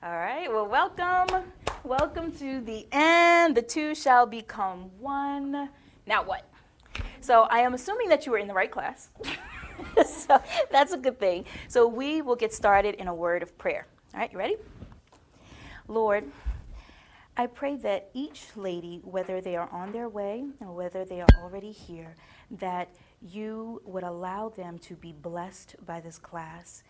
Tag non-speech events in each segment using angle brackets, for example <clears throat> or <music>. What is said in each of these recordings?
All right, well, welcome. Welcome to the end. The two shall become one. Now what? So I am assuming that you were in the right class. <laughs> so that's a good thing. So we will get started in a word of prayer. All right, you ready? Lord, I pray that each lady, whether they are on their way or whether they are already here, that you would allow them to be blessed by this class.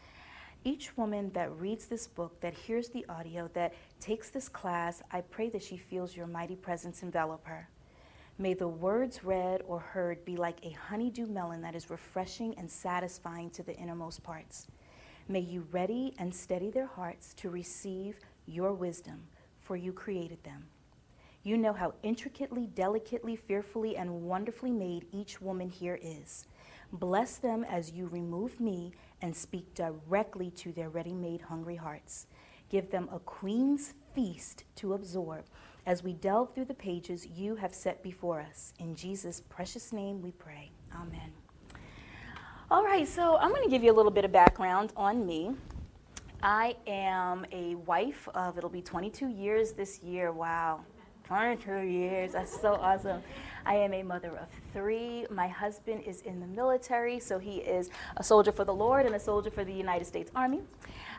Each woman that reads this book, that hears the audio, that takes this class, I pray that she feels your mighty presence envelop her. May the words read or heard be like a honeydew melon that is refreshing and satisfying to the innermost parts. May you ready and steady their hearts to receive your wisdom, for you created them. You know how intricately, delicately, fearfully, and wonderfully made each woman here is. Bless them as you remove me and speak directly to their ready made hungry hearts. Give them a queen's feast to absorb as we delve through the pages you have set before us. In Jesus' precious name we pray. Amen. All right, so I'm going to give you a little bit of background on me. I am a wife of, it'll be 22 years this year. Wow. 22 years. That's so awesome. I am a mother of three. My husband is in the military, so he is a soldier for the Lord and a soldier for the United States Army.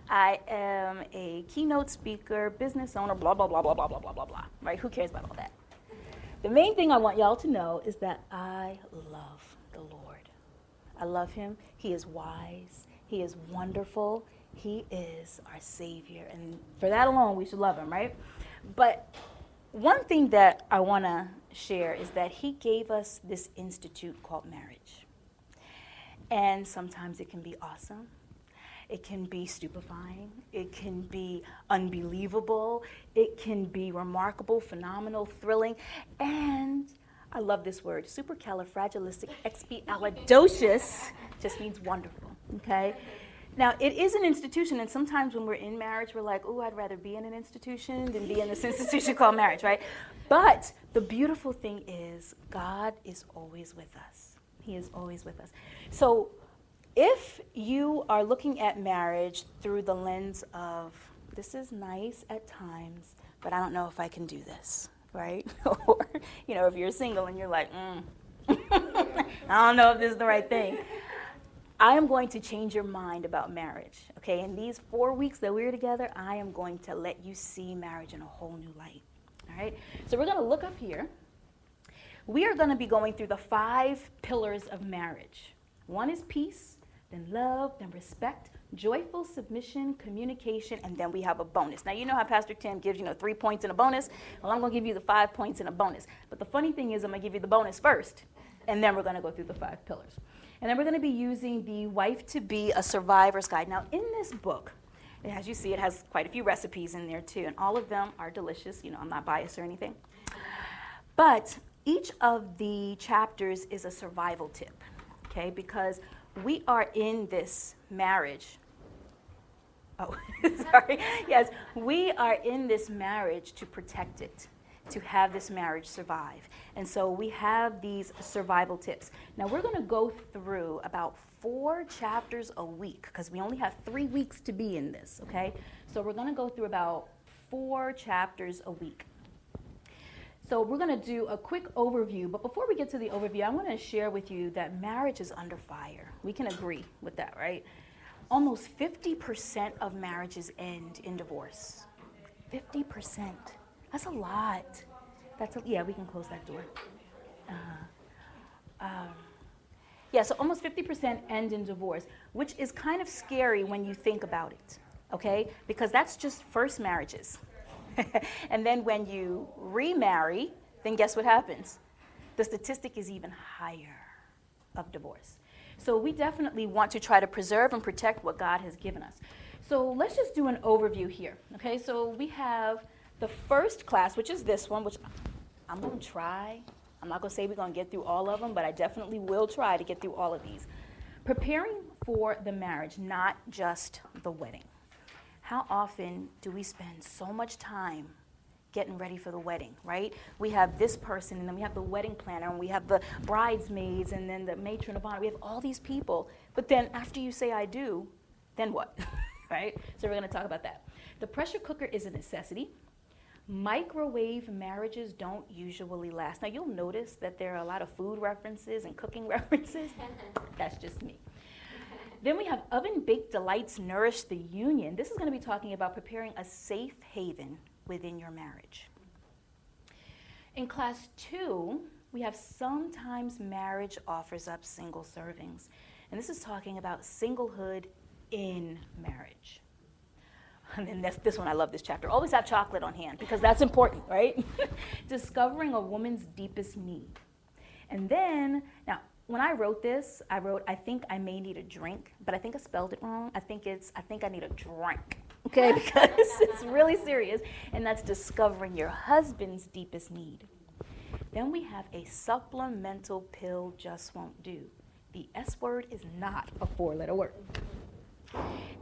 I am a keynote speaker, business owner, blah, blah, blah, blah, blah, blah, blah, blah, blah. Right? Who cares about all that? The main thing I want y'all to know is that I love the Lord. I love him. He is wise. He is wonderful. He is our Savior. And for that alone, we should love him, right? But one thing that I want to share is that he gave us this institute called marriage. And sometimes it can be awesome. It can be stupefying. It can be unbelievable. It can be remarkable, phenomenal, thrilling. And I love this word, supercalifragilisticexpialidocious just means wonderful, okay? Now, it is an institution, and sometimes when we're in marriage, we're like, oh, I'd rather be in an institution than be in this <laughs> institution called marriage, right? But the beautiful thing is, God is always with us. He is always with us. So, if you are looking at marriage through the lens of, this is nice at times, but I don't know if I can do this, right? <laughs> or, you know, if you're single and you're like, mm, <laughs> I don't know if this is the right thing. I am going to change your mind about marriage. Okay, in these four weeks that we're together, I am going to let you see marriage in a whole new light. All right, so we're going to look up here. We are going to be going through the five pillars of marriage. One is peace, then love, then respect, joyful submission, communication, and then we have a bonus. Now, you know how Pastor Tim gives, you know, three points and a bonus? Well, I'm going to give you the five points and a bonus. But the funny thing is, I'm going to give you the bonus first, and then we're going to go through the five pillars. And then we're going to be using the Wife to Be a Survivor's Guide. Now, in this book, as you see, it has quite a few recipes in there too, and all of them are delicious. You know, I'm not biased or anything. But each of the chapters is a survival tip, okay? Because we are in this marriage. Oh, <laughs> sorry. Yes, we are in this marriage to protect it to have this marriage survive. And so we have these survival tips. Now we're going to go through about four chapters a week because we only have three weeks to be in this, okay? So we're going to go through about four chapters a week. So we're going to do a quick overview, but before we get to the overview, I want to share with you that marriage is under fire. We can agree with that, right? Almost 50% of marriages end in divorce. 50%. That's a lot. That's a, yeah. We can close that door. Uh, um, yeah. So almost 50% end in divorce, which is kind of scary when you think about it. Okay, because that's just first marriages, <laughs> and then when you remarry, then guess what happens? The statistic is even higher of divorce. So we definitely want to try to preserve and protect what God has given us. So let's just do an overview here. Okay, so we have the first class, which is this one, which I'm going to try. I'm not going to say we're going to get through all of them, but I definitely will try to get through all of these. Preparing for the marriage, not just the wedding. How often do we spend so much time getting ready for the wedding, right? We have this person, and then we have the wedding planner, and we have the bridesmaids, and then the matron of honor. We have all these people. But then after you say I do, then what? <laughs> right? So we're going to talk about that. The pressure cooker is a necessity. Microwave marriages don't usually last. Now, you'll notice that there are a lot of food references and cooking <laughs> references. That's just me. Then we have oven baked delights nourish the union. This is going to be talking about preparing a safe haven within your marriage. In class two, we have sometimes marriage offers up single servings. And this is talking about singlehood in marriage. <laughs> And then this, one, I love this chapter. Always have chocolate on hand because that's important, right? <laughs> Discovering a woman's deepest need. And then, now, when I wrote this, I wrote, I think I may need a drink, but I think I spelled it wrong. I think it's, I think I need a drink, <laughs> okay? Because it's really serious. And that's discovering your husband's deepest need. Then we have a supplemental pill just won't do. The S word is not a four letter word.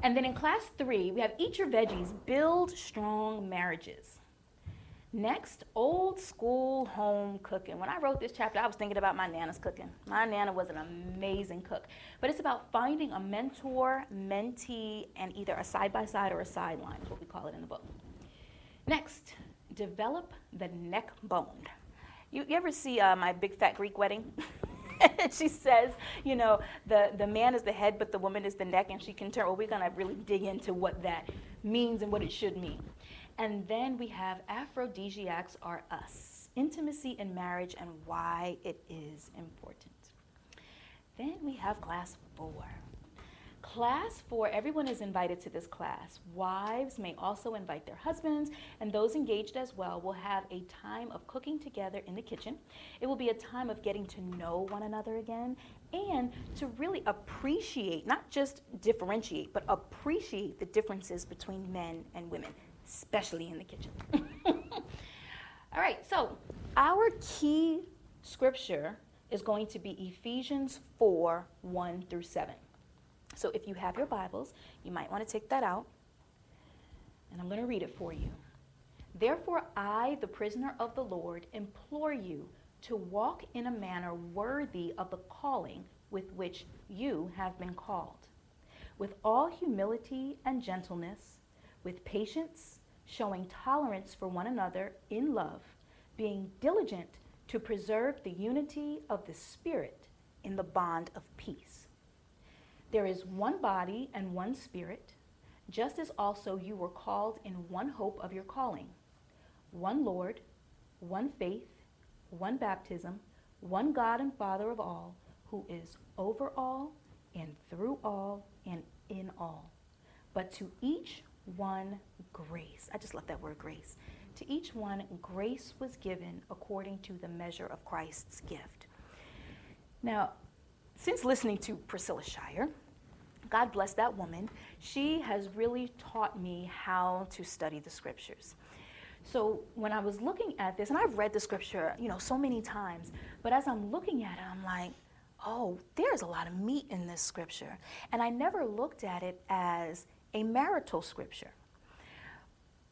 And then in class three, we have eat your veggies, build strong marriages. Next, old school home cooking. When I wrote this chapter, I was thinking about my Nana's cooking. My Nana was an amazing cook. But it's about finding a mentor, mentee, and either a side by side or a sideline, is what we call it in the book. Next, develop the neck bone. You, you ever see uh, my big fat Greek wedding? <laughs> <laughs> she says, you know, the, the man is the head, but the woman is the neck, and she can turn. Well, we're going to really dig into what that means and what it should mean. And then we have aphrodisiacs are us intimacy in marriage and why it is important. Then we have class four. Class four, everyone is invited to this class. Wives may also invite their husbands, and those engaged as well will have a time of cooking together in the kitchen. It will be a time of getting to know one another again and to really appreciate, not just differentiate, but appreciate the differences between men and women especially in the kitchen. <laughs> All right, so our key scripture is going to be Ephesians 4 1 through 7. So if you have your Bibles, you might want to take that out. And I'm going to read it for you. Therefore, I, the prisoner of the Lord, implore you to walk in a manner worthy of the calling with which you have been called, with all humility and gentleness, with patience showing tolerance for one another in love, being diligent to preserve the unity of the Spirit in the bond of peace. There is one body and one Spirit, just as also you were called in one hope of your calling one Lord, one faith, one baptism, one God and Father of all, who is over all and through all and in all. But to each one grace. I just love that word grace. To each one, grace was given according to the measure of Christ's gift. Now, since listening to Priscilla Shirer, God bless that woman, she has really taught me how to study the scriptures. So when I was looking at this, and I've read the scripture, you know, so many times, but as I'm looking at it, I'm like, oh, there's a lot of meat in this scripture. And I never looked at it as a marital scripture.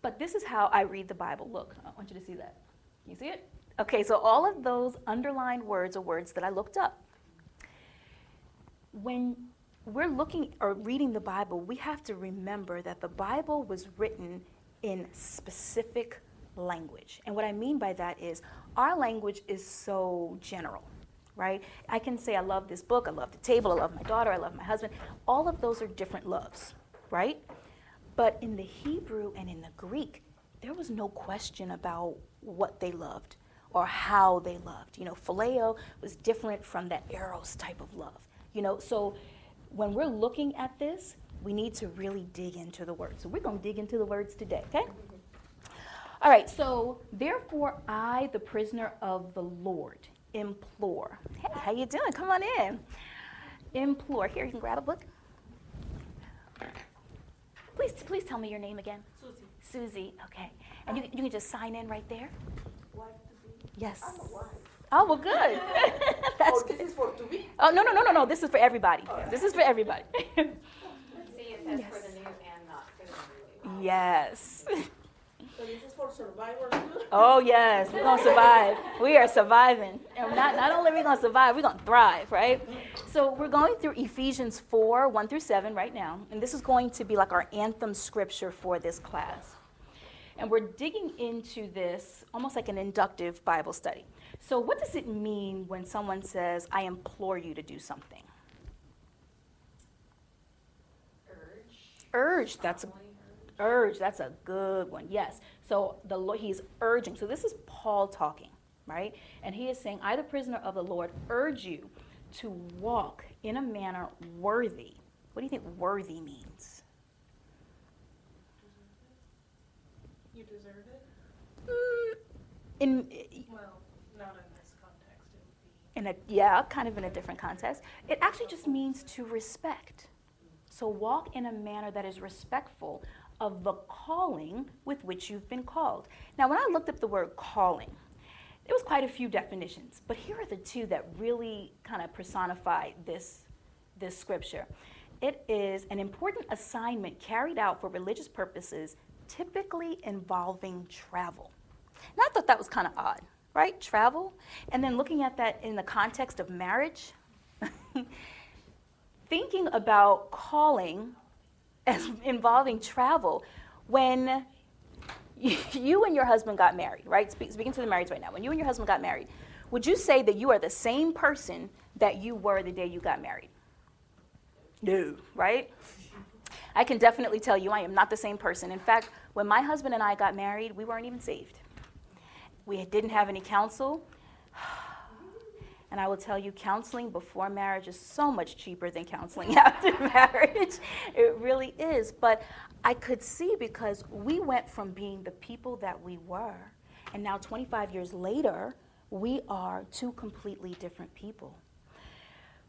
But this is how I read the Bible. Look, I want you to see that. Can you see it? Okay, so all of those underlined words are words that I looked up. When we're looking or reading the Bible, we have to remember that the Bible was written in specific language. And what I mean by that is our language is so general, right? I can say, I love this book, I love the table, I love my daughter, I love my husband. All of those are different loves right? But in the Hebrew and in the Greek, there was no question about what they loved or how they loved. You know, phileo was different from that eros type of love. You know, so when we're looking at this, we need to really dig into the words. So we're going to dig into the words today, okay? All right, so therefore I, the prisoner of the Lord, implore. Hey, how you doing? Come on in. Implore. Here, you can grab a book. Please, please tell me your name again. Susie. Susie, okay. And you, you can just sign in right there? Wife to be? Yes. I'm a wife. Oh, well, good. <laughs> Oh, That's oh, good. is for to be? Oh, no, no, no, no, no. This is for everybody. Oh, right. This is for everybody. See, it says for the new and not for the newly. yes. So this is for survivors? <laughs> Oh, yes. We're going to survive. We are surviving. And not, not only are we going to survive, we're going to thrive, right? So we're going through Ephesians 4 1 through 7 right now, and this is going to be like our anthem scripture for this class. And we're digging into this almost like an inductive Bible study. So, what does it mean when someone says, I implore you to do something? Urge. Urge, that's a urge. that's a good one. Yes. So the Lord, he's urging. So this is Paul talking, right? And he is saying, I, the prisoner of the Lord, urge you to walk in a manner worthy. What do you think worthy means? You deserve it? Mm, in in this context, it would be. in a yeah, kind of in a different context. It actually just means to respect. So walk in a manner that is respectful of the calling with which you've been called. Now, when I looked up the word calling, there was quite a few definitions, but here are the two that really kind of personify this this scripture. It is an important assignment carried out for religious purposes, typically involving travel. And I thought that was kind of odd, right? Travel. And then looking at that in the context of marriage, <laughs> thinking about calling as involving travel when <laughs> you and your husband got married, right? Speaking to the marrieds right now, when you and your husband got married, would you say that you are the same person that you were the day you got married? No, right? I can definitely tell you I am not the same person. In fact, when my husband and I got married, we weren't even saved. We didn't have any counsel. <sighs> And I will tell you, counseling before marriage is so much cheaper than counseling <laughs> after marriage. It really is. But I could see because we went from being the people that we were, and now 25 years later, we are two completely different people.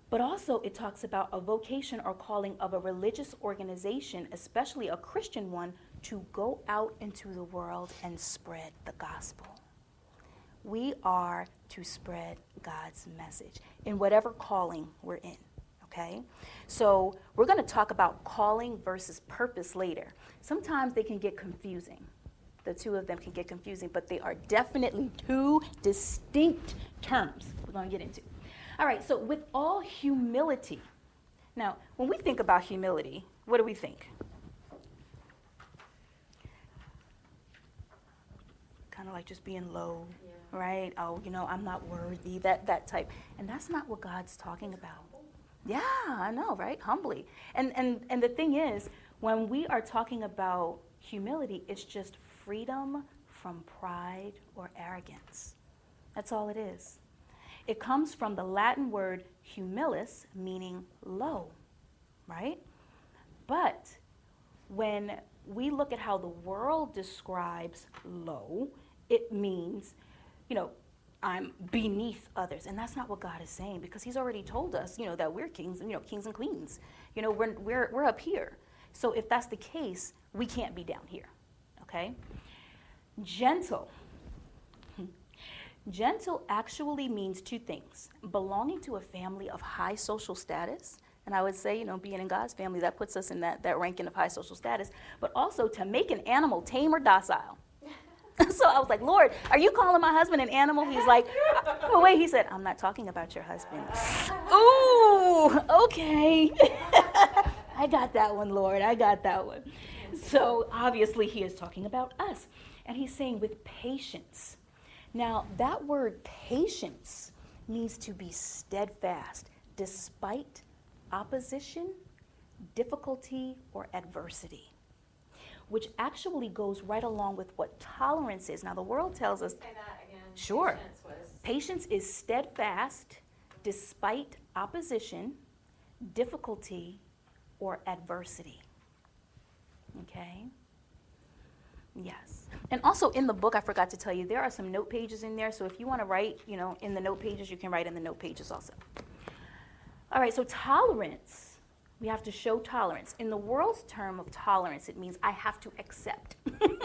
But also, it talks about a vocation or calling of a religious organization, especially a Christian one, to go out into the world and spread the gospel. We are to spread God's message in whatever calling we're in. Okay? So, we're going to talk about calling versus purpose later. Sometimes they can get confusing. The two of them can get confusing, but they are definitely two distinct terms we're going to get into. All right, so with all humility. Now, when we think about humility, what do we think? Kind of like just being low. Right? Oh, you know, I'm not worthy, that, that type. And that's not what God's talking about. Yeah, I know, right? Humbly. And, and, and the thing is, when we are talking about humility, it's just freedom from pride or arrogance. That's all it is. It comes from the Latin word humilis, meaning low, right? But when we look at how the world describes low, it means, you know, I'm beneath others. And that's not what God is saying because He's already told us, you know, that we're kings and, you know, kings and queens. You know, we're, we're, we're up here. So if that's the case, we can't be down here, okay? Gentle. <laughs> Gentle actually means two things belonging to a family of high social status. And I would say, you know, being in God's family, that puts us in that, that ranking of high social status, but also to make an animal tame or docile. <laughs> so I was like, Lord, are you calling my husband an animal? He's like, oh, wait, he said, I'm not talking about your husband. <laughs> Ooh, okay. <laughs> I got that one, Lord. I got that one. So obviously, he is talking about us. And he's saying with patience. Now, that word patience means to be steadfast despite opposition, difficulty, or adversity, which actually goes right along with what tolerance is. Now, the world tells us Say that again. Sure. Patience was. patience is steadfast despite opposition, difficulty, or adversity. Okay? Yes. And also in the book, I forgot to tell you, there are some note pages in there. So if you want to write, you know, in the note pages, you can write in the note pages also. All right, so tolerance. We have to show tolerance. In the world's term of tolerance, it means I have to accept.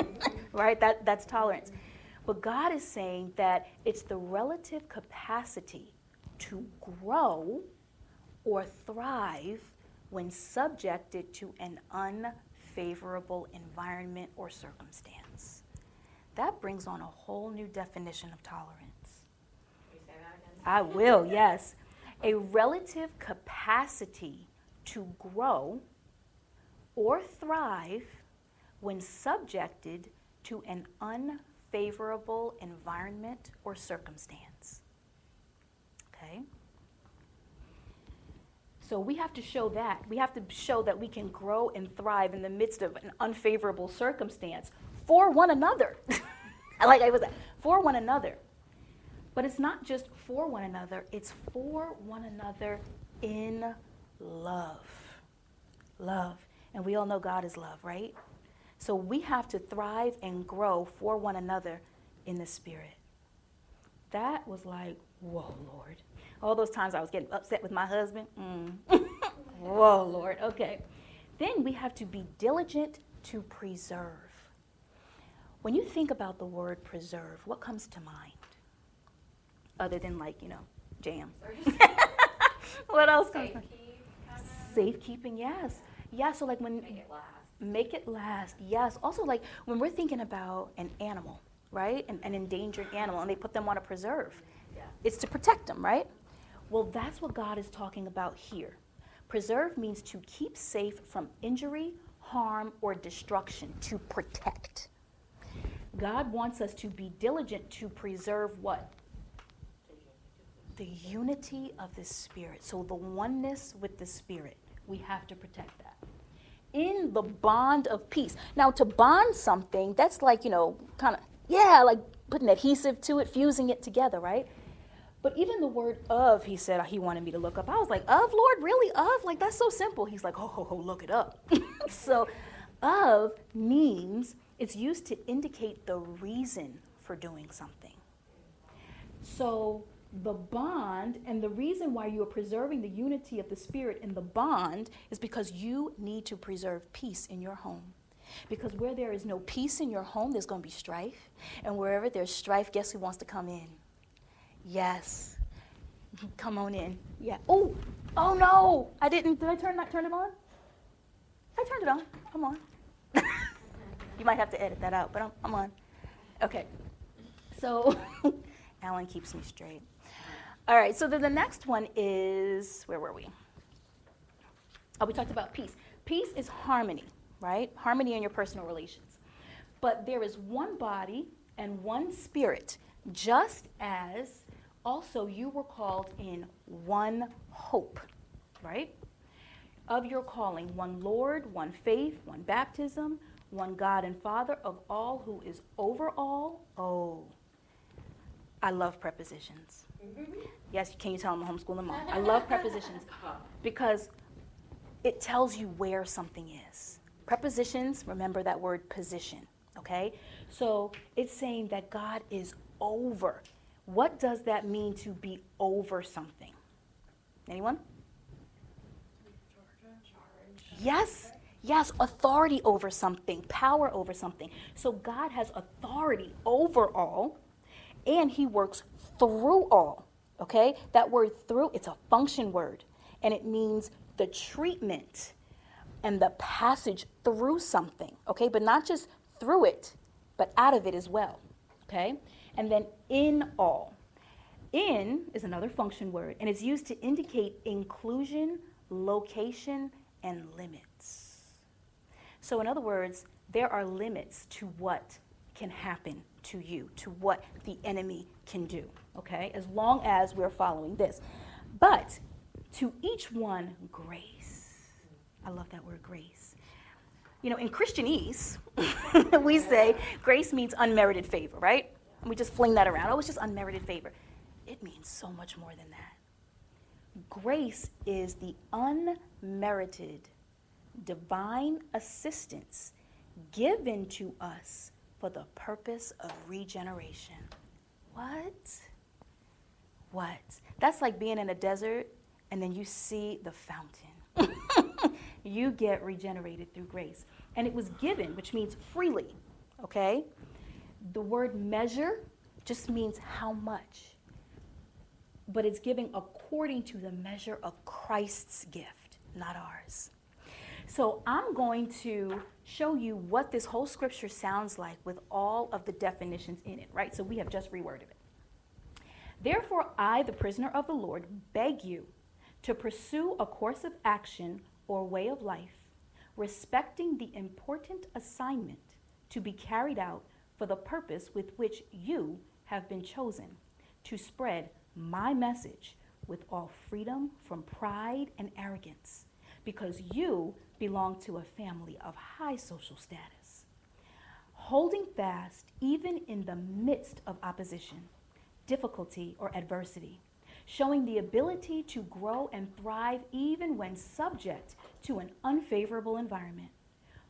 <laughs> right? That, that's tolerance. But God is saying that it's the relative capacity to grow or thrive when subjected to an unfavorable environment or circumstance. That brings on a whole new definition of tolerance. Can you say that again? I will, yes. a relative capacity to grow or thrive when subjected to an unfavorable environment or circumstance. Okay? So we have to show that. We have to show that we can grow and thrive in the midst of an unfavorable circumstance for one another. <laughs> like I was for one another. But it's not just for one another, it's for one another in love. Love. And we all know God is love, right? So we have to thrive and grow for one another in the Spirit. That was like, whoa, Lord. All those times I was getting upset with my husband. Mm. <laughs> whoa, Lord. Okay. Then we have to be diligent to preserve. When you think about the word preserve, what comes to mind? Other than, like, you know, jam. <laughs> what else comes to mind? Safekeeping, yes. Yeah, so like when. Make it last. Make it last, yes. Also, like when we're thinking about an animal, right? An, an endangered animal, and they put them on a preserve. Yeah. It's to protect them, right? Well, that's what God is talking about here. Preserve means to keep safe from injury, harm, or destruction, to protect. God wants us to be diligent to preserve what? The unity of the Spirit. So, the oneness with the Spirit. We have to protect that. In the bond of peace. Now, to bond something, that's like, you know, kind of, yeah, like putting adhesive to it, fusing it together, right? But even the word of, he said he wanted me to look up. I was like, of, Lord, really? Of? Like, that's so simple. He's like, oh, ho, ho, look it up. <laughs> so, of means it's used to indicate the reason for doing something. So, the bond and the reason why you are preserving the unity of the Spirit in the bond is because you need to preserve peace in your home. Because where there is no peace in your home, there's going to be strife. And wherever there's strife, guess who wants to come in? Yes. <laughs> Come on in. Yeah. Oh, oh no. I didn't. Did I turn not turn it on? I turned it on. Come on. <laughs> you might have to edit that out, but I'm, I'm on. Okay. So <laughs> Alan keeps me straight. All right. So then the next one is where were we? Oh, we talked about peace. Peace is harmony, right? Harmony in your personal relations. But there is one body and one spirit, just as also you were called in one hope, right? Of your calling, one Lord, one faith, one baptism, one God and Father of all who is over all. Oh, I love prepositions. Mm-hmm. Yes, can you tell I'm a homeschooling mom? I <laughs> love prepositions because it tells you where something is. Prepositions, remember that word position, okay? So it's saying that God is over. What does that mean to be over something? Anyone? Yes, yes, authority over something, power over something. So God has authority over all, and He works through all. Okay? That word through, it's a function word, and it means the treatment and the passage through something. Okay? But not just through it, but out of it as well. Okay? And then in all. In is another function word, and it's used to indicate inclusion, location, and limits. So, in other words, there are limits to what can happen to you, to what the enemy can do, okay, as long as we're following this. But to each one, grace. I love that word, grace. You know, in Christianese, <laughs> we say grace means unmerited favor, right? And we just fling that around. Oh, it's just unmerited favor. It means so much more than that. Grace is the unmerited divine assistance given to us for the purpose of regeneration. What? What? That's like being in a desert and then you see the fountain. <laughs> you get regenerated through grace. And it was given, which means freely, okay? The word measure just means how much. But it's giving according to the measure of Christ's gift, not ours. So I'm going to show you what this whole scripture sounds like with all of the definitions in it, right? So we have just reworded it. Therefore, I, the prisoner of the Lord, beg you to pursue a course of action or way of life, respecting the important assignment to be carried out for the purpose with which you have been chosen to spread my message with all freedom from pride and arrogance, because you belong to a family of high social status. Holding fast even in the midst of opposition, difficulty, or adversity, showing the ability to grow and thrive even when subject to an unfavorable environment,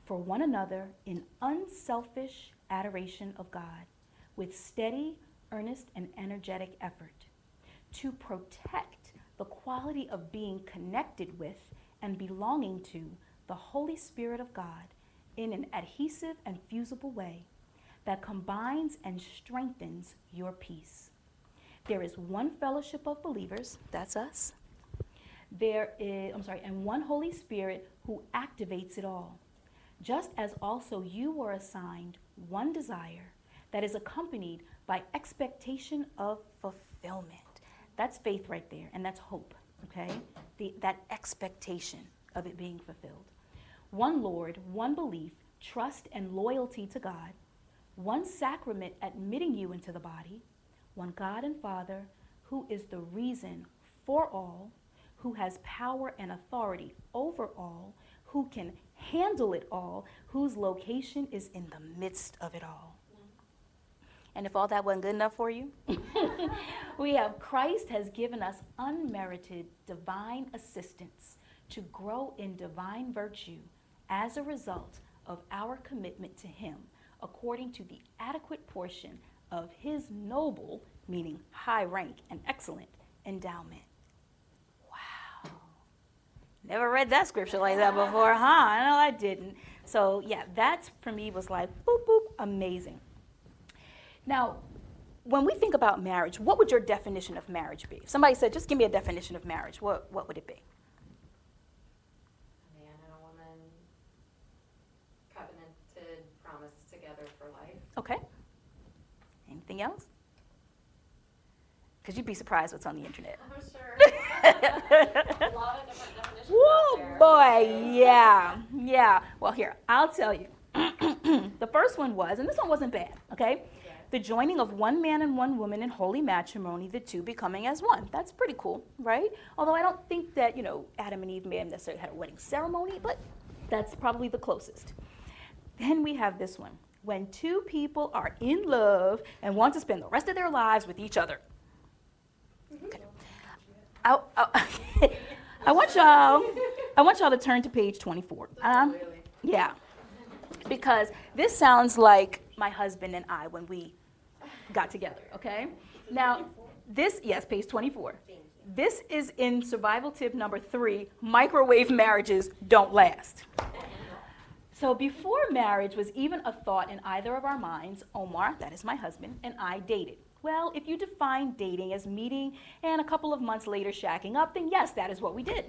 for one another in unselfish adoration of God, with steady, earnest, and energetic effort, to protect the quality of being connected with and belonging to the Holy Spirit of God in an adhesive and fusible way that combines and strengthens your peace. There is one fellowship of believers, that's us. There is, I'm sorry, and one Holy Spirit who activates it all. Just as also you were assigned one desire that is accompanied by expectation of fulfillment. That's faith right there, and that's hope, okay? The, that expectation of it being fulfilled. One Lord, one belief, trust, and loyalty to God, one sacrament admitting you into the body, one God and Father who is the reason for all, who has power and authority over all, who can handle it all, whose location is in the midst of it all. And if all that wasn't good enough for you, <laughs> we have Christ has given us unmerited divine assistance to grow in divine virtue as a result of our commitment to Him according to the adequate portion of His noble, meaning high rank and excellent, endowment. Wow. Never read that scripture like that before, huh? I know I didn't. So, yeah, that for me was like, boop, boop, amazing. Now, when we think about marriage, what would your definition of marriage be? If somebody said, just give me a definition of marriage, what, what would it be? A man and a woman covenanted, promised together for life. Okay. Anything else? Because you'd be surprised what's on the internet. I'm sure. <laughs> a lot of different definitions Whoa, boy, yeah, yeah. Well, here, I'll tell you. <clears throat> the first one was, and this one wasn't bad, okay? The joining of one man and one woman in holy matrimony, the two becoming as one. That's pretty cool, right? Although I don't think that, you know, Adam and Eve may have necessarily had a wedding ceremony, but that's probably the closest. Then we have this one when two people are in love and want to spend the rest of their lives with each other. Okay. I, I, <laughs> I want y'all. I want y'all to turn to page 24. Um, yeah, because this sounds like my husband and I when we got together. Okay. Now, this yes, page 24. This is in survival tip number three: microwave marriages don't last. So before marriage was even a thought in either of our minds, Omar, that is my husband, and I dated. Well, if you define dating as meeting and a couple of months later shacking up, then yes, that is what we did.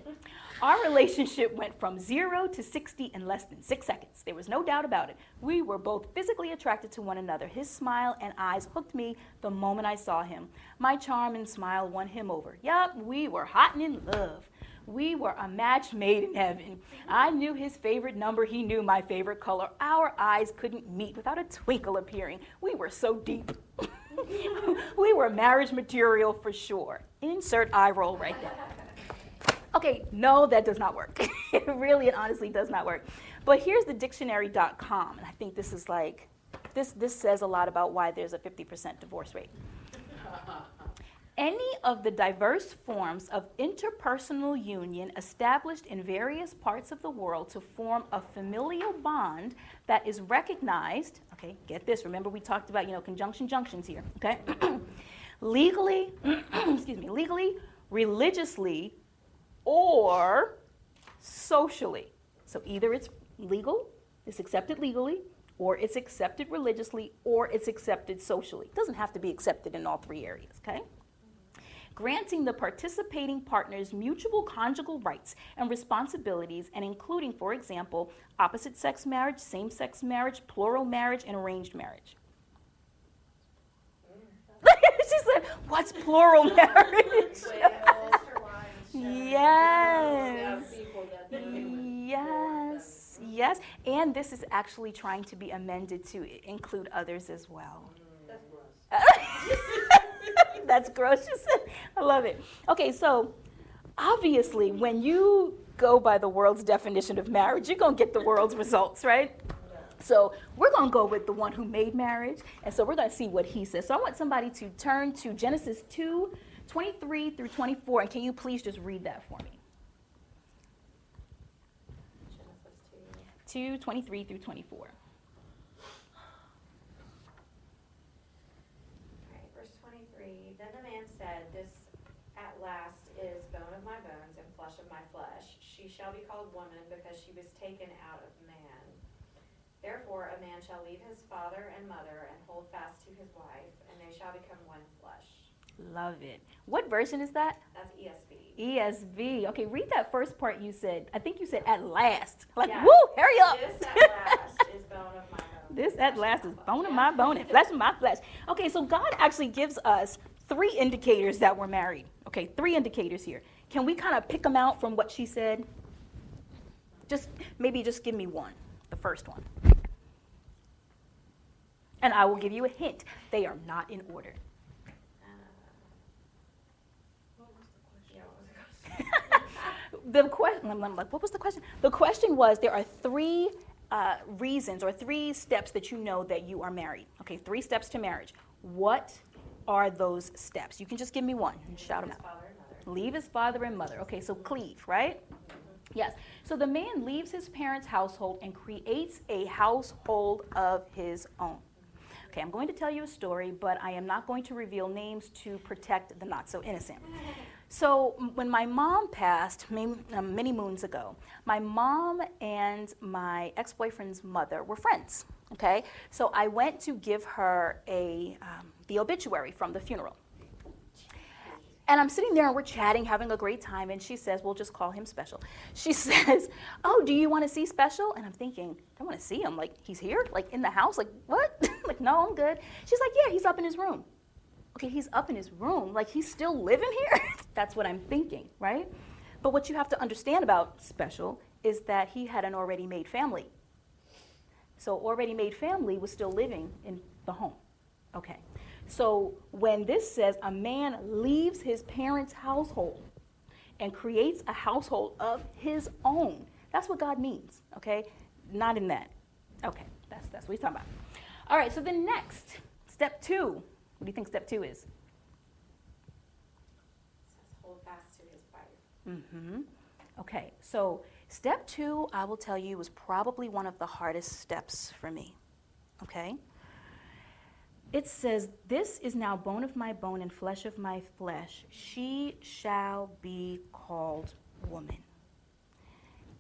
Our relationship went from zero to 60 in less than six seconds. There was no doubt about it. We were both physically attracted to one another. His smile and eyes hooked me the moment I saw him. My charm and smile won him over. Yup, we were hot and in love. We were a match made in heaven. I knew his favorite number, he knew my favorite color. Our eyes couldn't meet without a twinkle appearing. We were so deep. <laughs> we were marriage material for sure. Insert eye roll right there. Okay, no, that does not work. <laughs> it really and honestly does not work. But here's the dictionary.com, and I think this is like, this, this says a lot about why there's a 50% divorce rate. Any of the diverse forms of interpersonal union established in various parts of the world to form a familial bond that is recognized, okay, get this, remember we talked about, you know, conjunction junctions here, okay? <clears throat> legally, <clears throat> excuse me, legally, religiously, or socially. So either it's legal, it's accepted legally, or it's accepted religiously, or it's accepted socially. It doesn't have to be accepted in all three areas, okay? Granting the participating partners mutual conjugal rights and responsibilities, and including, for example, opposite sex marriage, same sex marriage, plural marriage, and arranged marriage. <laughs> She's said, what's plural <laughs> marriage? yes. Yes. Yes. And this is actually trying to be amended to include others as well. <laughs> That's gross. <laughs> I love it. Okay, so obviously, when you go by the world's definition of marriage, you're going to get the world's results, right? So we're going to go with the one who made marriage. And so we're going to see what he says. So I want somebody to turn to Genesis 2 23 through 24. And can you please just read that for me? Genesis 2. 2 23 through 24. Alright, verse twenty-three, then the man said, This at last is bone of my bones and flesh of my flesh. She shall be called woman because she was taken out of man. Therefore a man shall leave his father and mother and hold fast to his wife, and they shall become one flesh. Love it. What version is that? That's ESV. ESV. Okay, read that first part you said. I think you said at last. <laughs> Like, Yeah. woo, hurry up. This at <laughs> last is bone of my bone. This at last is bone of my bone and flesh of my flesh. Okay, so God actually gives us three indicators that we're married. Okay, three indicators here. Can we kind of pick them out from what she said? Just maybe just give me one, the first one. And I will give you a hint. They are not in order. Uh, what was <laughs> the question? the question, I'm like, what was the question? The question was there are three uh, reasons or three steps that you know that you are married. Okay, three steps to marriage. What are those steps? You can just give me one and shout them out. father and mother. Leave his father and mother. Okay, so cleave, right? Yes. So the man leaves his parents' household and creates a household of his own. Okay, I'm going to tell you a story, but I am not going to reveal names to protect the not so innocent. So when my mom passed many, um, many moons ago, my mom and my ex-boyfriend's mother were friends. Okay, so I went to give her a um, the obituary from the funeral. And I'm sitting there and we're chatting, having a great time. And she says, We'll just call him special. <laughs> She says, Oh, do you want to see special? And I'm thinking, I want to see him. Like, he's here? Like, in the house? Like, what? <laughs> like, no, I'm good. She's like, Yeah, he's up in his room. Okay, he's up in his room. Like, he's still living here? <laughs> That's what I'm thinking, right? But what you have to understand about special is that he had an already made family. So, already made family was still living in the home. So when this says a man leaves his parents' household and creates a household of his own, that's what God means, okay? Not in that. Okay, that's, that's what he's talking about. All right, so then next, step two. What do you think step two is? Hold fast to his wife. Mm-hmm. Okay, so step two, I will tell you, was probably one of the hardest steps for me. Okay? It says, This is now bone of my bone and flesh of my flesh. She shall be called woman.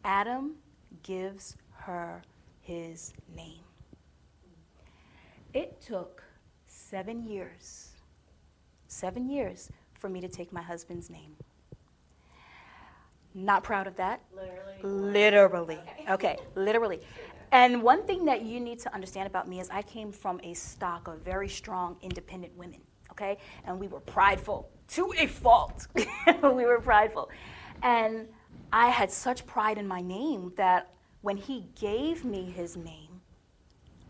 Adam gives her his name. It took seven years, seven years for me to take my husband's name. Not proud of that. Literally. Literally. Okay. Okay, literally. And one thing that you need to understand about me is I came from a stock of very strong, independent women, okay? And we were prideful to a fault. <laughs> we were prideful. And I had such pride in my name that when he gave me his name,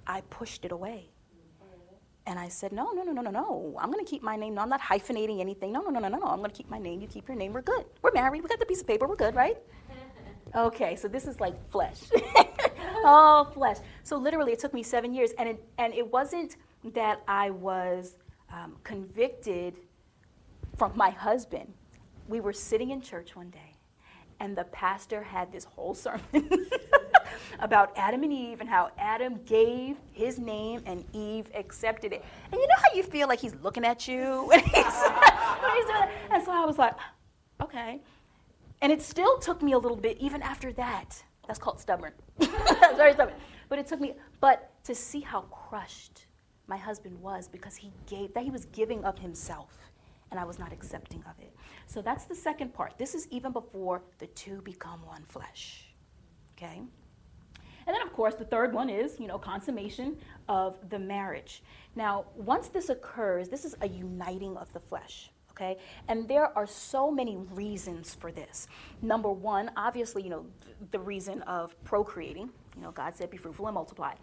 I pushed it away. And I said, no, no, no, no, no, no. I'm going to keep my name. No, I'm not hyphenating anything. No, no, no, no, no, no. I'm going to keep my name. You keep your name. We're good. We're married. We got the piece of paper. We're good, right? <laughs> Okay, so this is like flesh. <laughs> All flesh. So literally, it took me seven years. And it, and it wasn't that I was um, convicted from my husband. We were sitting in church one day, and the pastor had this whole sermon <laughs> about Adam and Eve and how Adam gave his name and Eve accepted it. And you know how you feel like he's looking at you <laughs> when he's, when he's doing that? And so I was like, okay. And it still took me a little bit, even after that. That's called stubborn. That's <laughs> very stubborn. But it took me, but to see how crushed my husband was because he gave, that he was giving of himself and I was not accepting of it. So that's the second part. This is even before the two become one flesh. Okay? And then, of course, the third one is, you know, consummation of the marriage. Now, once this occurs, this is a uniting of the flesh, okay? And there are so many reasons for this. Number one, obviously, you know, the reason of procreating. You know, God said, be fruitful and multiply.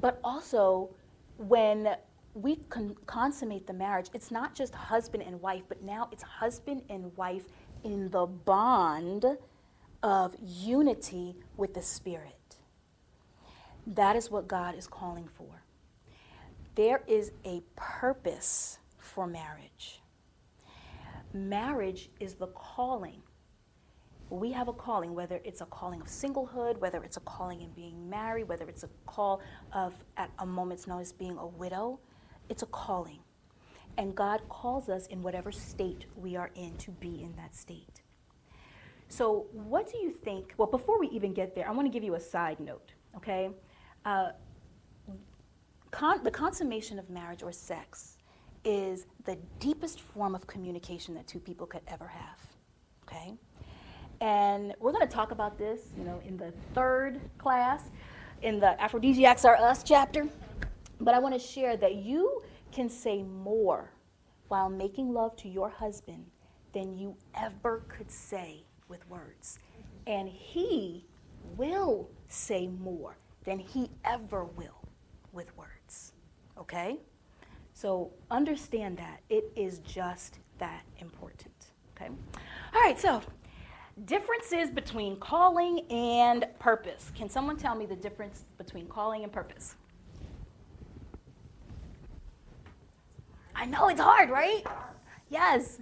But also, when we con- consummate the marriage, it's not just husband and wife, but now it's husband and wife in the bond of unity with the Spirit. That is what God is calling for. There is a purpose for marriage. Marriage is the calling. We have a calling, whether it's a calling of singlehood, whether it's a calling in being married, whether it's a call of, at a moment's notice, being a widow. It's a calling. And God calls us in whatever state we are in to be in that state. So, what do you think? Well, before we even get there, I want to give you a side note, okay? Uh, con- the consummation of marriage or sex is the deepest form of communication that two people could ever have, okay? And we're going to talk about this, you know, in the third class, in the Aphrodisiacs Are Us chapter. But I want to share that you can say more while making love to your husband than you ever could say with words. And he will say more than he ever will with words. Okay? So understand that. It is just that important. Okay? All right, so differences between calling and purpose. Can someone tell me the difference between calling and purpose? I know it's hard, right? Yes.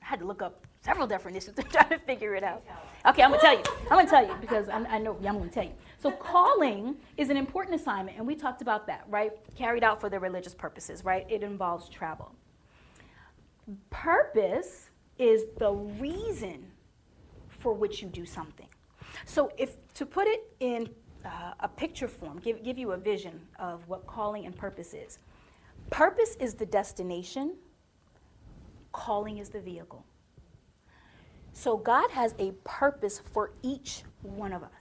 I had to look up several definitions <laughs> to try to figure it out. Okay, I'm gonna tell you. I'm gonna tell you because I, I know I'm gonna tell you. So calling is an important assignment, and we talked about that, right? Carried out for the religious purposes, right? It involves travel. Purpose is the reason for which you do something. So if to put it in uh, a picture form, give, give you a vision of what calling and purpose is. Purpose is the destination, calling is the vehicle. So God has a purpose for each one of us.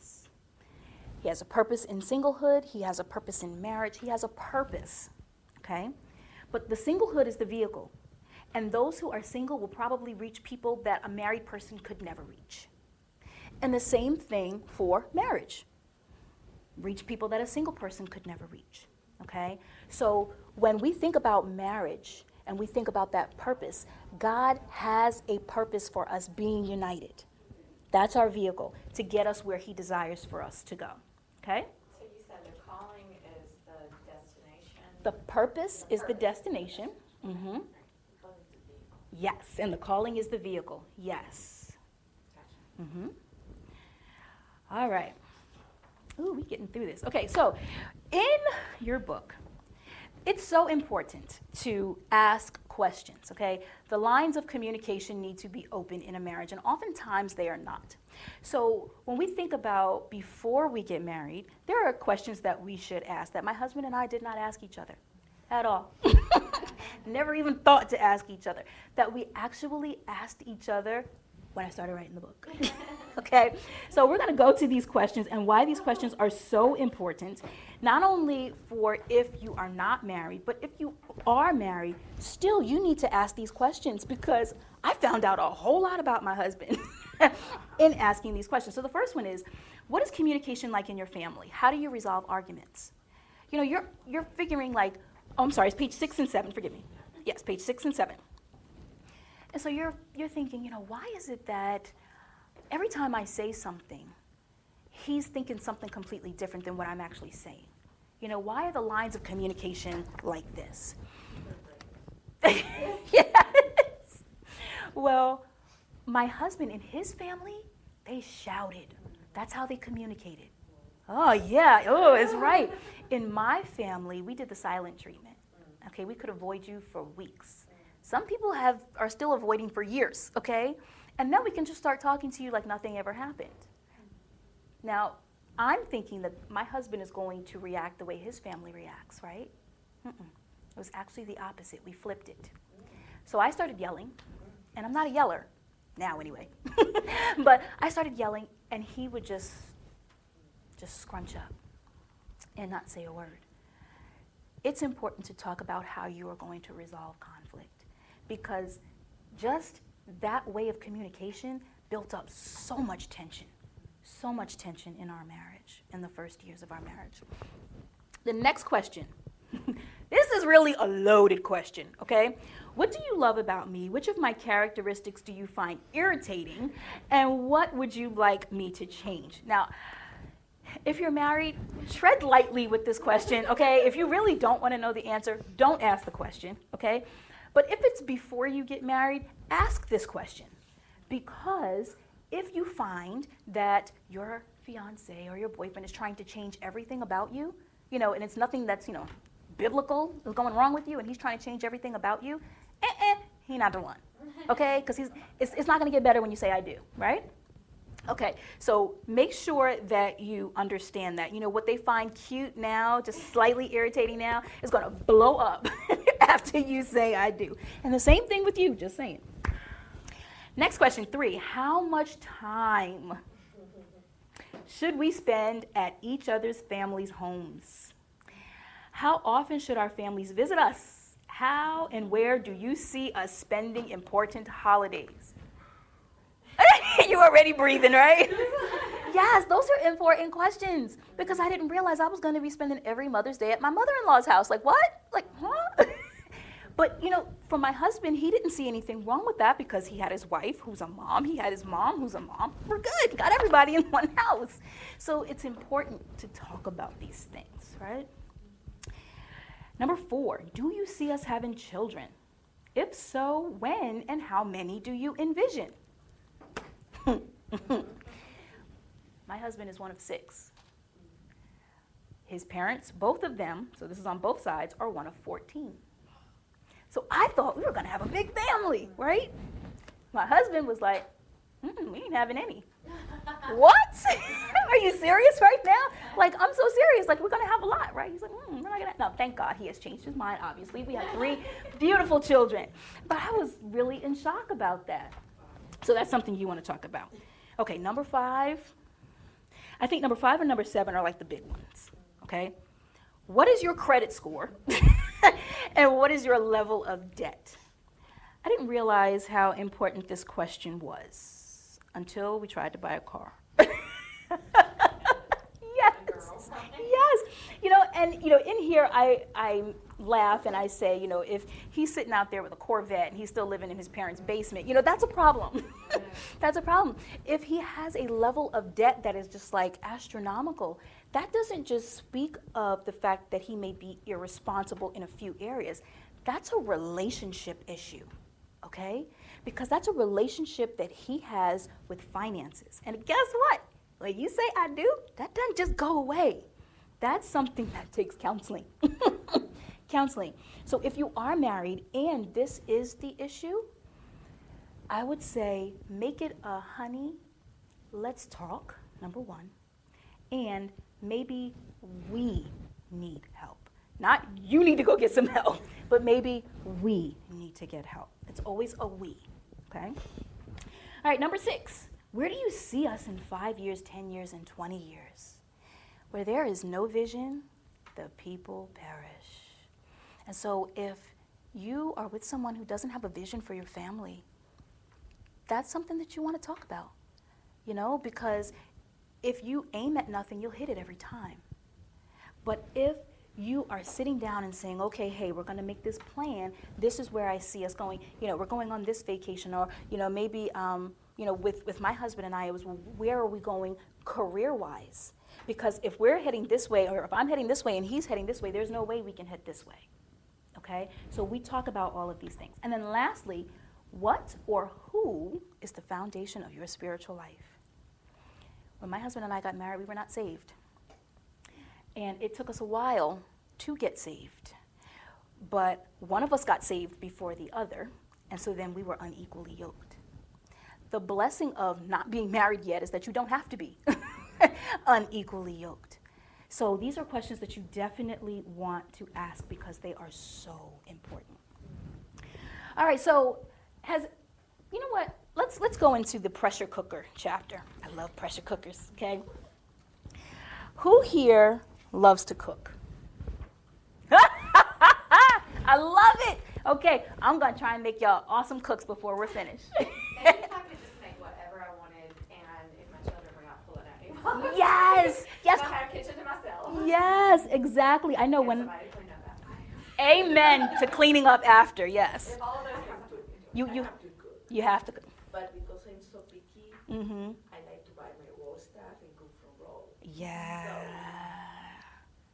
He has a purpose in singlehood, He has a purpose in marriage, He has a purpose, okay? But the singlehood is the vehicle. And those who are single will probably reach people that a married person could never reach. And the same thing for marriage. Reach people that a single person could never reach. Okay? So when we think about marriage and we think about that purpose, God has a purpose for us being united. That's our vehicle to get us where He desires for us to go. Okay? So you said the calling is the destination? The purpose is the destination. Mm-hmm. Yes, and the calling is the vehicle. Yes. Mm-hmm. All right. Ooh, we getting through this. Okay, so in your book, it's so important to ask questions, okay? The lines of communication need to be open in a marriage, and oftentimes they are not. So when we think about before we get married, there are questions that we should ask that my husband and I did not ask each other at all. <laughs> Never even thought to ask each other. That we actually asked each other when I started writing the book. <laughs> okay? So we're going to go to these questions and why these questions are so important, not only for if you are not married, but if you are married, still you need to ask these questions because I found out a whole lot about my husband <laughs> <laughs> in asking these questions. So the first one is, what is communication like in your family? How do you resolve arguments? You know, you're you're figuring like, oh, I'm sorry, it's page 6 and 7, forgive me. Yes, page 6 and 7. And so you're, you're thinking, you know, why is it that every time I say something, he's thinking something completely different than what I'm actually saying? You know, why are the lines of communication like this? <laughs> yes. Well, my husband and his family, they shouted. That's how they communicated. Oh, yeah. Oh, it's right. In my family, we did the silent treatment. Okay, we could avoid you for weeks. Some people have are still avoiding for years, okay? And then we can just start talking to you like nothing ever happened. Now, I'm thinking that my husband is going to react the way his family reacts, right? Mm-mm. It was actually the opposite. We flipped it. So I started yelling, and I'm not a yeller now anyway. <laughs> but I started yelling, and he would just just scrunch up and not say a word. It's important to talk about how you are going to resolve conflict because just that way of communication built up so much tension, so much tension in our marriage, in the first years of our marriage. The next question <laughs> this is really a loaded question, okay? What do you love about me? Which of my characteristics do you find irritating? And what would you like me to change? Now, if you're married, tread lightly with this question, okay? If you really don't want to know the answer, don't ask the question, okay? But if it's before you get married, ask this question. Because if you find that your fiance or your boyfriend is trying to change everything about you, you know, and it's nothing that's, you know, biblical is going wrong with you and he's trying to change everything about you, eh, eh, he not the one. Okay? Because he's it's, it's not going to get better when you say I do, right? Okay, so make sure that you understand that. You know, what they find cute now, just slightly irritating now, is going to blow up <laughs> after you say I do. And the same thing with you, just saying. Next question three How much time should we spend at each other's families' homes? How often should our families visit us? How and where do you see us spending important holidays? <laughs> you already breathing, right? yes, those are important questions because I didn't realize I was going to be spending every Mother's Day at my mother in law's house. Like, what? Like, huh? <laughs> but, you know, for my husband, he didn't see anything wrong with that because he had his wife who's a mom, he had his mom who's a mom. We're good, got everybody in one house. So it's important to talk about these things, right? Number four, do you see us having children? If so, when and how many do you envision? <laughs> My husband is one of six. His parents, both of them, so this is on both sides, are one of 14. So I thought we were to have a big family, right? My husband was like, we ain't having any. What? <laughs> Are you serious right now? Like, I'm so serious. Like, we're going to have a lot, right? He's like, mm, we're not going to. No, thank God he has changed his mind, obviously. We have three <laughs> beautiful children. But I was really in shock about that. So that's something you want to talk about. Okay, number five. I think number five and number seven are like the big ones. Okay? What is your credit score? <laughs> and what is your level of debt? I didn't realize how important this question was until we tried to buy a car. <laughs> <laughs> yes. Yes. You know, and you know, in here I I laugh and I say, you know, if he's sitting out there with a Corvette and he's still living in his parents' basement, you know, that's a problem. <laughs> that's a problem. If he has a level of debt that is just like astronomical, that doesn't just speak of the fact that he may be irresponsible in a few areas. That's a relationship issue. Okay? Because that's a relationship that he has with finances. And guess what? When you say I do, that doesn't just go away. That's something that takes counseling. <laughs> counseling. So if you are married and this is the issue, I would say make it a honey, let's talk, number one, and maybe we need help. Not you need to go get some help, but maybe we need to get help. It's always a we, okay? All right, number six. Where do you see us in five years, 10 years, and 20 years? Where there is no vision, the people perish. And so if you are with someone who doesn't have a vision for your family, that's something that you want to talk about. You know, because if you aim at nothing, you'll hit it every time. But if you are sitting down and saying, okay, hey, we're going to make this plan. This is where I see us going. You know, we're going on this vacation, or, you know, maybe, um, you know, with, with my husband and I, it was where are we going career wise? Because if we're heading this way, or if I'm heading this way and he's heading this way, there's no way we can head this way. Okay? So we talk about all of these things. And then lastly, what or who is the foundation of your spiritual life? When my husband and I got married, we were not saved. And it took us a while to get saved. But one of us got saved before the other, and so then we were unequally yoked. The blessing of not being <laughs> married yet is that you don't have to be. <laughs> unequally yoked. So these are questions that you definitely want to ask because they are so important. All right, so has you know what? Let's let's go into the pressure cooker chapter. I love pressure cookers, okay? Who here loves to cook? I love it. Okay, I'm gonna try and make y'all awesome cooks before we're finished. Maybe I could just make whatever I wanted, and if my children were not pulling at me. yes, <laughs> yes, I had a kitchen to myself. yes, exactly. I know when. clean up after. Amen to cleaning up after. Yes, If all of those you you have to cook, you have to. but because I'm so picky, Mm-hmm. I like to buy my raw stuff and cook from raw. Yeah.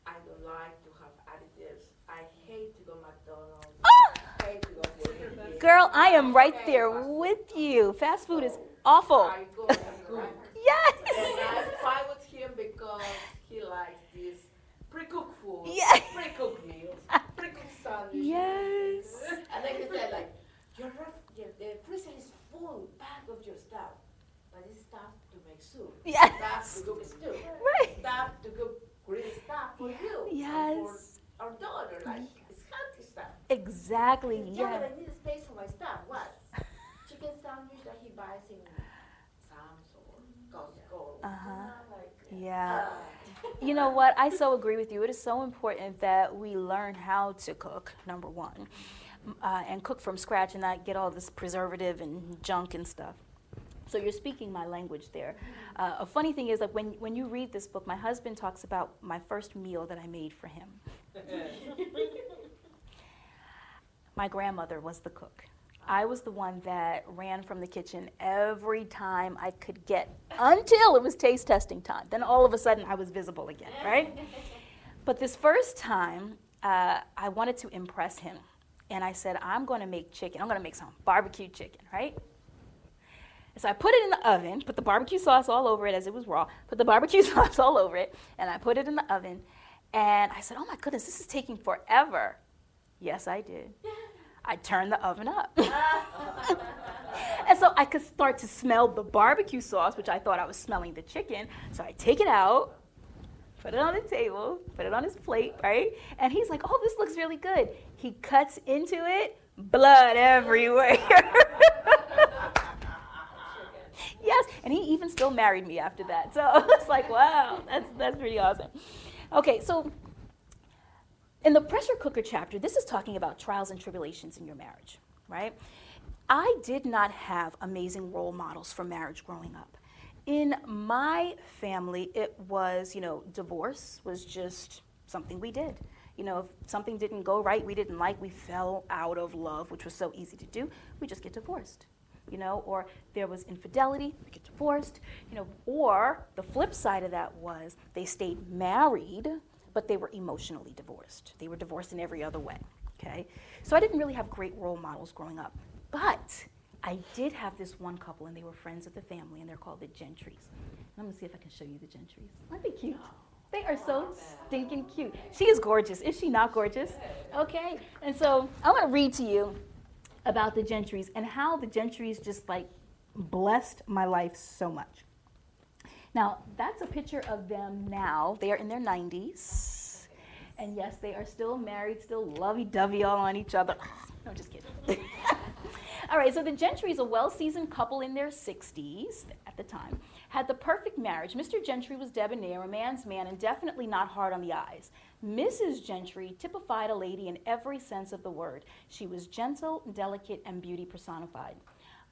I don't like to have additives. I hate to go McDonald's. Ah! I hate to go Burger King. Girl, I am right there with you. Fast food is awful. I and <laughs> Yes. I fight with him because he likes this pre-cooked food, Yeah. pre-cooked meals, <laughs> pre-cooked sandwiches. Yes. And then he said like, your, the freezer is full, packed of your stuff, but it's stuff to make soup. Yes. Stuff to cook stew. Right. Stuff to cook green stuff for you. Yes. For our daughter, like it's healthy stuff. Exactly. Yeah, Yeah. but I need a space for my stuff. What? <laughs> Chicken sandwich that he buys in Sam's or Costco. Uh-huh. You know, like, Yeah. uh, You know what? I so agree with you. It is so important that we learn how to cook, number one, uh, and cook from scratch and not get all this preservative and junk and stuff. So you're speaking my language there. Uh, a funny thing is, like when, when you read this book, my husband talks about my first meal that I made for him. <laughs> my grandmother was the cook. I was the one that ran from the kitchen every time I could get until it was taste testing time. Then all of a sudden I was visible again, right? <laughs> But this first time, uh, I wanted to impress him. And I said, I'm going to make chicken. I'm going to make some barbecue chicken, right? And so I put it in the oven, put the barbecue sauce all over it as it was raw, put the barbecue <laughs> sauce all over it, and I put it in the oven. And I said, Oh my goodness, this is taking forever. Yes, I did. <laughs> I turned the oven up. <laughs> <laughs> and so I could start to smell the barbecue sauce, which I thought I was smelling the chicken. So I take it out, put it on the table, put it on his plate, right? And he's like, Oh, this looks really good. He cuts into it, blood everywhere. yes, and he even still married me after that. So it's like, wow, that's that's pretty awesome. Okay, so in the pressure cooker chapter, this is talking about trials and tribulations in your marriage, right? I did not have amazing role models for marriage growing up. In my family, it was, you know, divorce was just something we did. You know, if something didn't go right, we didn't like, we fell out of love, which was so easy to do, we just get divorced. You know, or there was infidelity, we get divorced, you know, or the flip side of that was they stayed married, but they were emotionally divorced. They were divorced in every other way. Okay? So I didn't really have great role models growing up. But I did have this one couple, and they were friends of the family, and they're called the Gentrys. And I'm gonna see if I can show you the Gentrys. Aren't they cute? They are so stinking cute. She is gorgeous. Is she not gorgeous? Okay. And so I want to read to you about the Gentrys and how the Gentrys just like blessed my life so much. Now, that's a picture of them now. They are in their 90s. And yes, they are still married, still lovey dovey all on each other. <sighs> No, just kidding. <laughs> all right, so the Gentry is a well seasoned couple in their 60s at the time. Had the perfect marriage. Mr. Gentry was debonair, a man's man, and definitely not hard on the eyes. Mrs. Gentry typified a lady in every sense of the word. She was gentle, delicate, and beauty personified.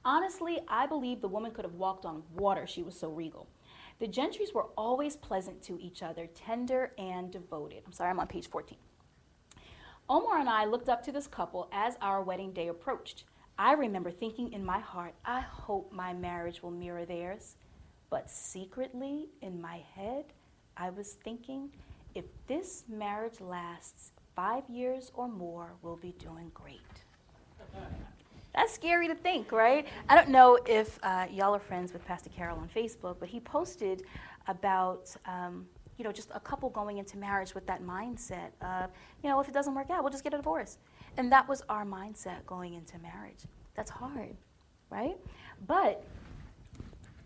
Honestly, I believe the woman could have walked on water, she was so regal. The Gentrys were always pleasant to each other, tender and devoted. I'm sorry, I'm on page 14. Omar and I looked up to this couple as our wedding day approached. I remember thinking in my heart, I hope my marriage will mirror theirs. But secretly, in my head, I was thinking, if this marriage lasts five years or more, we'll be doing great. <laughs> That's scary to think, right? I don't know if uh, y'all are friends with Pastor Carol on Facebook, but he posted about, um, you know, just a couple going into marriage with that mindset of, you know, if it doesn't work out, we'll just get a divorce. And that was our mindset going into marriage. That's hard, right? But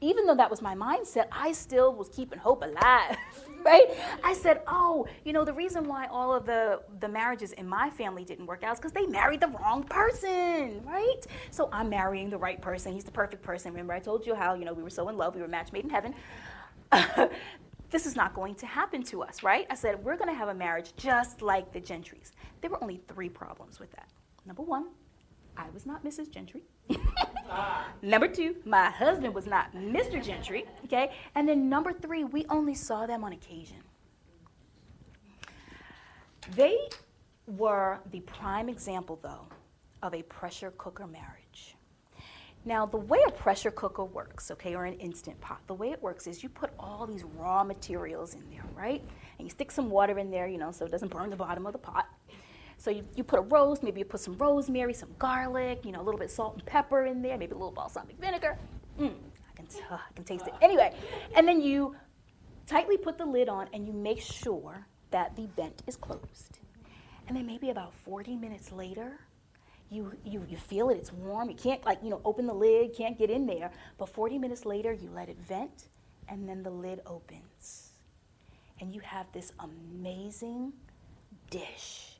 even though that was my mindset, I still was keeping hope alive, <laughs> right? I said, oh, you know, the reason why all of the, the marriages in my family didn't work out is because they married the wrong person, right? So I'm marrying the right person. He's the perfect person. Remember, I told you how, you know, we were so in love, we were match made in heaven. <laughs> this is not going to happen to us, right? I said, we're going to have a marriage just like the Gentrys. There were only three problems with that. Number one, I was not Mrs. Gentry. <laughs> number two, my husband was not Mr. Gentry. Okay? And then number three, we only saw them on occasion. They were the prime example, though, of a pressure cooker marriage. Now, the way a pressure cooker works, okay, or an instant pot, the way it works is you put all these raw materials in there, right? And you stick some water in there, you know, so it doesn't burn the bottom of the pot. So you, you put a roast, maybe you put some rosemary, some garlic, you know, a little bit salt and pepper in there, maybe a little balsamic vinegar. Mm, I can, I can taste it. Anyway, and then you tightly put the lid on and you make sure that the vent is closed. And then maybe about 40 minutes later, you, you, you feel it, it's warm. You can't like, you know, open the lid, can't get in there. But 40 minutes later, you let it vent and then the lid opens. And you have this amazing dish.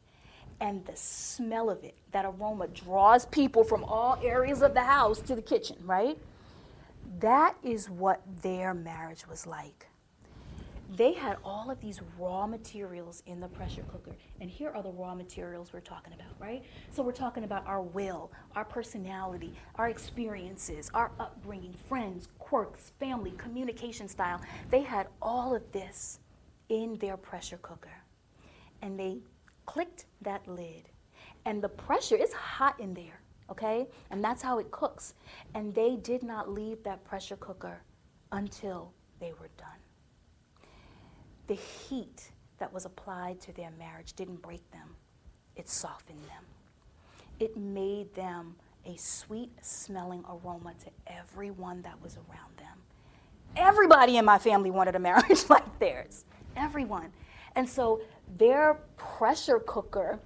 And the smell of it, that aroma draws people from all areas of the house to the kitchen, right? That is what their marriage was like they had all of these raw materials in the pressure cooker. And here are the raw materials we're talking about, right? So we're talking about our will, our personality, our experiences, our upbringing, friends, quirks, family, communication style. They had all of this in their pressure cooker. And they clicked that lid. And the pressure is hot in there, okay? And that's how it cooks. And they did not leave that pressure cooker until they were done the heat that was applied to their marriage didn't break them, it softened them. It made them a sweet smelling aroma to everyone that was around them. Everybody in my family wanted a marriage <laughs> like theirs. Everyone. And so their pressure cooker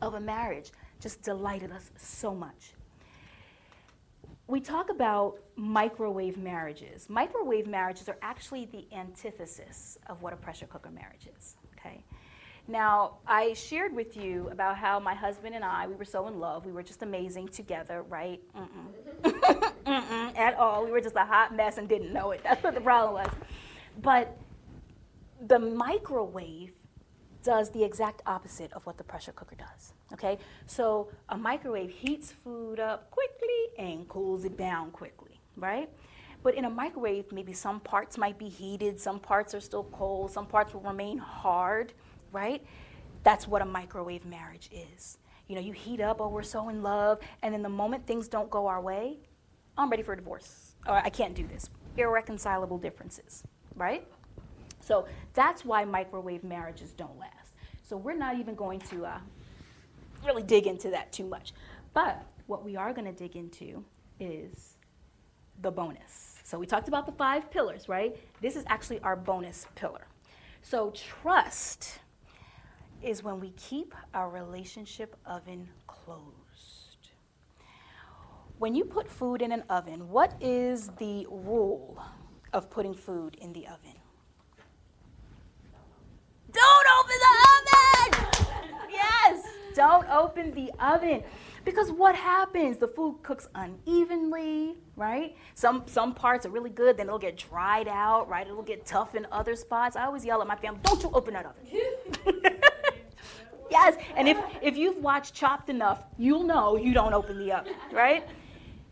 of a marriage just delighted us so much we talk about microwave marriages. Microwave marriages are actually the antithesis of what a pressure cooker marriage is. Okay. Now, I shared with you about how my husband and I, we were so in love. We were just amazing together, right? Mm-mm. <laughs> Mm-mm, at all. We were just a hot mess and didn't know it. That's what the problem was. But the microwave does the exact opposite of what the pressure cooker does. Okay? So a microwave heats food up quickly and cools it down quickly, right? But in a microwave, maybe some parts might be heated, some parts are still cold, some parts will remain hard, right? That's what a microwave marriage is. You know, you heat up, oh, we're so in love, and then the moment things don't go our way, I'm ready for a divorce, or I can't do this. Irreconcilable differences, right? So that's why microwave marriages don't last. So we're not even going to uh, really dig into that too much. But what we are going to dig into is the bonus. So we talked about the five pillars, right? This is actually our bonus pillar. So trust is when we keep our relationship oven closed. When you put food in an oven, what is the rule of putting food in the oven? Don't open the oven! Yes, don't open the oven. Because what happens? The food cooks unevenly, right? Some some parts are really good, then it'll get dried out, right? It'll get tough in other spots. I always yell at my family, "Don't you open that oven!" <laughs> yes, and if if you've watched Chopped enough, you'll know you don't open the oven, right?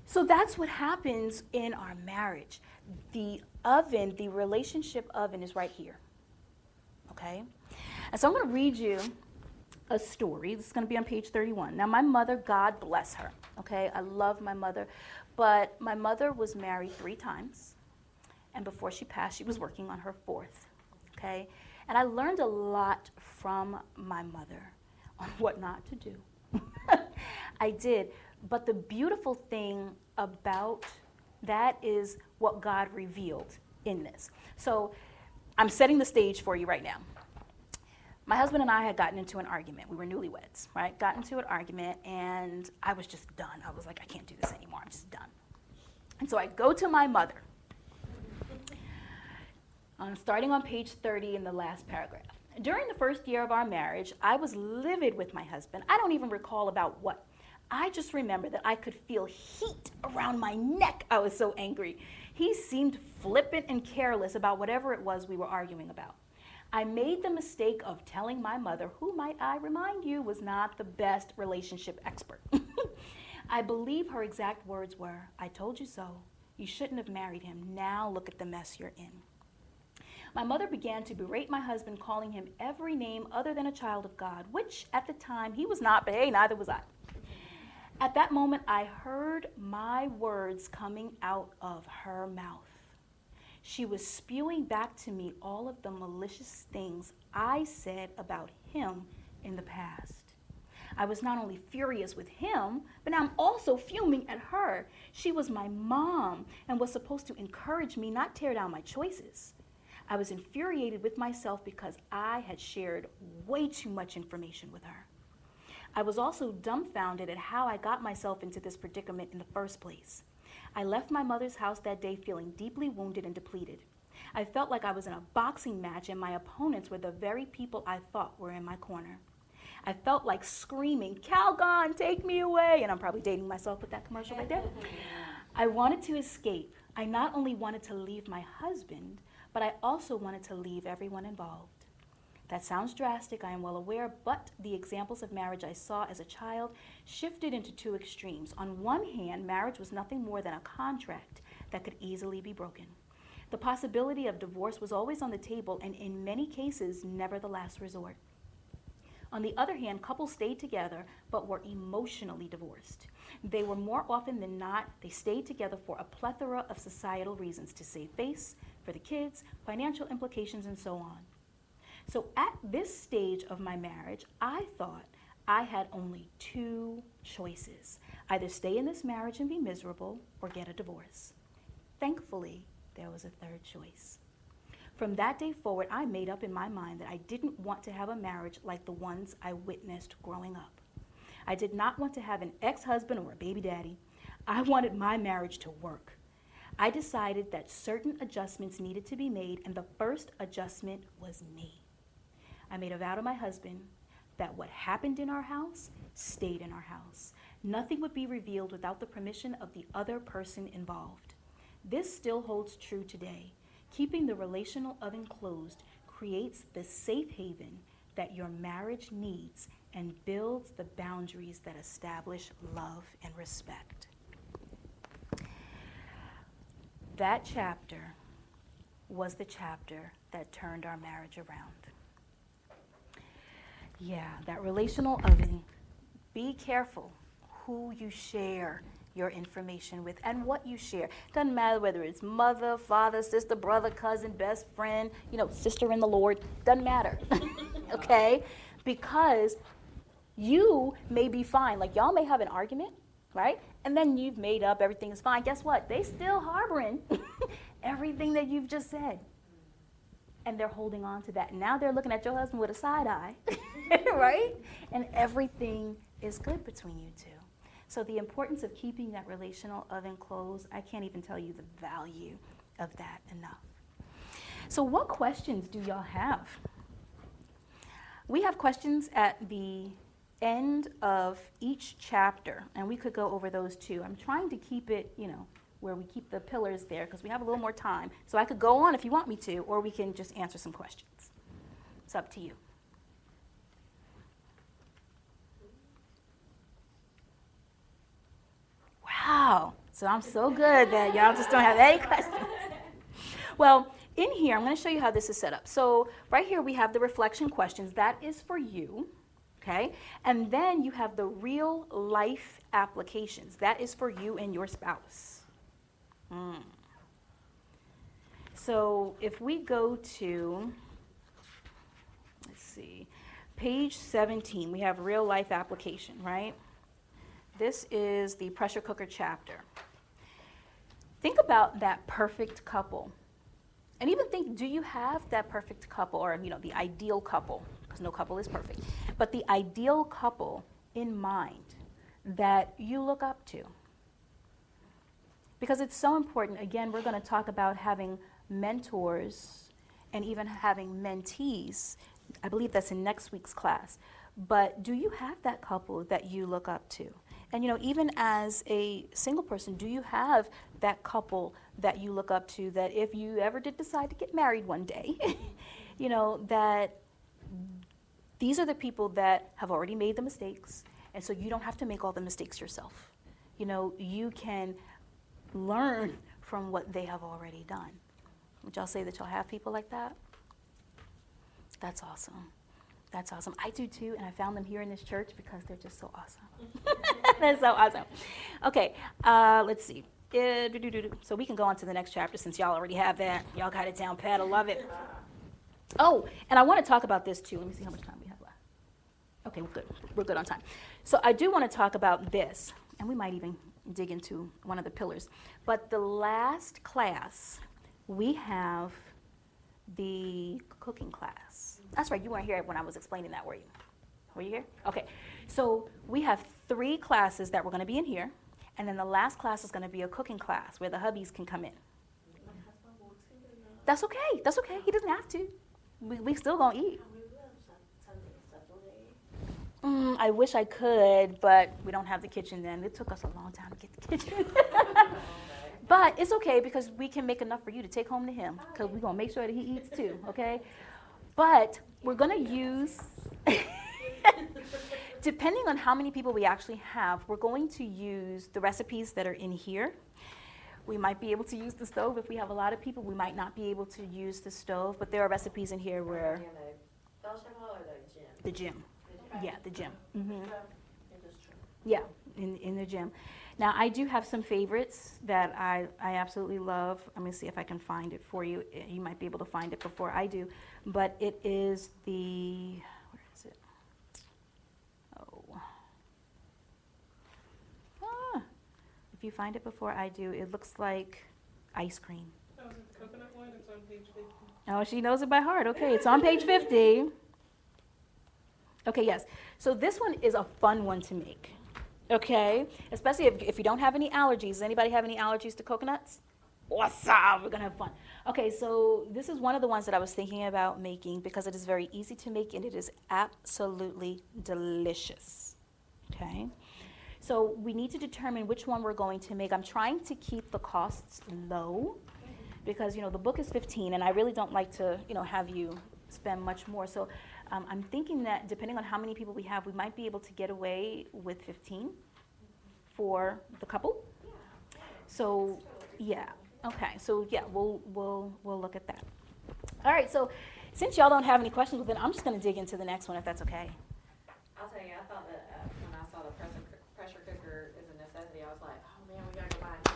So that's what happens in our marriage. The oven, the relationship oven, is right here okay? And so I'm going to read you a story. This is going to be on page 31. Now, my mother, God bless her, okay? I love my mother, but my mother was married three times, and before she passed, she was working on her fourth, okay? And I learned a lot from my mother on <laughs> what not to do. <laughs> I did. But the beautiful thing about that is what God revealed in this. So I'm setting the stage for you right now. My husband and I had gotten into an argument. We were newlyweds, right? Got into an argument, and I was just done. I was like, I can't do this anymore. I'm just done. And so I go to my mother. Starting on page 30 in the last paragraph. During the first year of our marriage, I was livid with my husband. I don't even recall about what. I just remember that I could feel heat around my neck. I was so angry. He seemed flippant and careless about whatever it was we were arguing about. I made the mistake of telling my mother, who might I remind you was not the best relationship expert. <laughs> I believe her exact words were, I told you so. You shouldn't have married him. Now look at the mess you're in. My mother began to berate my husband, calling him every name other than a child of God, which at the time he was not, but hey, neither was I. At that moment, I heard my words coming out of her mouth. She was spewing back to me all of the malicious things I said about him in the past. I was not only furious with him, but now I'm also fuming at her. She was my mom and was supposed to encourage me, not tear down my choices. I was infuriated with myself because I had shared way too much information with her. I was also dumbfounded at how I got myself into this predicament in the first place. I left my mother's house that day feeling deeply wounded and depleted. I felt like I was in a boxing match and my opponents were the very people I thought were in my corner. I felt like screaming, Calgon, take me away. And I'm probably dating myself with that commercial right there. <laughs> I wanted to escape. I not only wanted to leave my husband, but I also wanted to leave everyone involved. That sounds drastic, I am well aware, but the examples of marriage I saw as a child shifted into two extremes. On one hand, marriage was nothing more than a contract that could easily be broken. The possibility of divorce was always on the table and, in many cases, never the last resort. On the other hand, couples stayed together but were emotionally divorced. They were more often than not, they stayed together for a plethora of societal reasons to save face, for the kids, financial implications, and so on. So at this stage of my marriage, I thought I had only two choices either stay in this marriage and be miserable or get a divorce. Thankfully, there was a third choice. From that day forward, I made up in my mind that I didn't want to have a marriage like the ones I witnessed growing up. I did not want to have an ex husband or a baby daddy. I wanted my marriage to work. I decided that certain adjustments needed to be made, and the first adjustment was me. I made a vow to my husband that what happened in our house stayed in our house. Nothing would be revealed without the permission of the other person involved. This still holds true today. Keeping the relational oven closed creates the safe haven that your marriage needs and builds the boundaries that establish love and respect. That chapter was the chapter that turned our marriage around. Yeah, that relational oven. Be careful who you share your information with and what you share. Doesn't matter whether it's mother, father, sister, brother, cousin, best friend, you know, sister in the Lord. Doesn't matter. <laughs> okay? Because you may be fine. Like y'all may have an argument, right? And then you've made up everything is fine. Guess what? They still harboring <laughs> everything that you've just said. And they're holding on to that. Now they're looking at your husband with a side eye, <laughs> right? And everything is good between you two. So the importance of keeping that relational oven closed, I can't even tell you the value of that enough. So what questions do y'all have? We have questions at the end of each chapter, and we could go over those too. I'm trying to keep it, you know, where we keep the pillars there because we have a little more time. So I could go on if you want me to, or we can just answer some questions. It's up to you. Wow. So I'm so good that y'all just don't have any <laughs> questions. Well, in here, I'm going to show you how this is set up. So right here, we have the reflection questions. That is for you, okay? And then you have the real life applications. That is for you and your spouse. Mm. So if we go to, let's see, page 17, we have real life application, right? This is the pressure cooker chapter. Think about that perfect couple. And even think, do you have that perfect couple or, you know, the ideal couple? Because no couple is perfect. But the ideal couple in mind that you look up to. Because it's so important. Again, we're going to talk about having mentors and even having mentees. I believe that's in next week's class. But do you have that couple that you look up to? And you know, even as a single person, do you have that couple that you look up to that if you ever did decide to get married one day, <laughs> you know, that these are the people that have already made the mistakes, and so you don't have to make all the mistakes yourself. You know, you can learn from what they have already done. Would y'all say that y'all have people like that? That's awesome. That's awesome. I do too, and I found them here in this church because they're just so awesome. <laughs> That's so awesome. Okay, uh, let's see. Uh, so we can go on to the next chapter since y'all already have that. Y'all got it down pat. I love it. Oh, and I want to talk about this too. Let me see how much time we have left. Okay, we're good. We're good on time. So I do want to talk about this, and we might even dig into one of the pillars. But the last class, we have the cooking class. That's right, you weren't here when I was explaining that, were you? Were you here? Okay. So we have three classes that we're going to be in here, and then the last class is going to be a cooking class where the hubbies can come in. That's okay. That's okay. He doesn't have to. We, we still gonna eat. Mm, I wish I could, but we don't have the kitchen then. It took us a long time to get the kitchen. <laughs> but it's okay because we can make enough for you to take home to him because we're going to make sure that he eats too, okay? But we're going to use, <laughs> depending on how many people we actually have, we're going to use the recipes that are in here. We might be able to use the stove if we have a lot of people. We might not be able to use the stove, but there are recipes in here where Fellowship hall or the gym? The gym. Okay. Yeah, the gym. hmm Yeah, in, in the gym. Now, I do have some favorites that I, I absolutely love. Let me see if I can find it for you. Eh, You might be able to find it before I do. But it is the, where is it? Oh. Ah, if you find it before I do, it looks like ice cream. Oh, is it the coconut one? It's on page fifty. Oh, she knows it by heart. Okay, it's on page 50. Okay, yes. So this one is a fun one to make. Okay? Especially if, if you don't have any allergies. Does anybody have any allergies to coconuts? Awesome! We're gonna have fun. Okay, so this is one of the ones that I was thinking about making because it is very easy to make and it is absolutely delicious. Okay? So we need to determine which one we're going to make. I'm trying to keep the costs low because you know the book is 15 and I really don't like to you know have you spend much more. So um, I'm thinking that depending on how many people we have, we might be able to get away with 15 for the couple. So yeah, okay. So yeah, we'll we'll we'll look at that. All right. So since y'all don't have any questions it, I'm just going to dig into the next one if that's okay. I'll tell you, I thought that uh, when I saw the pressure, coo- pressure cooker is a necessity, I was like, oh man, we gotta go buy it.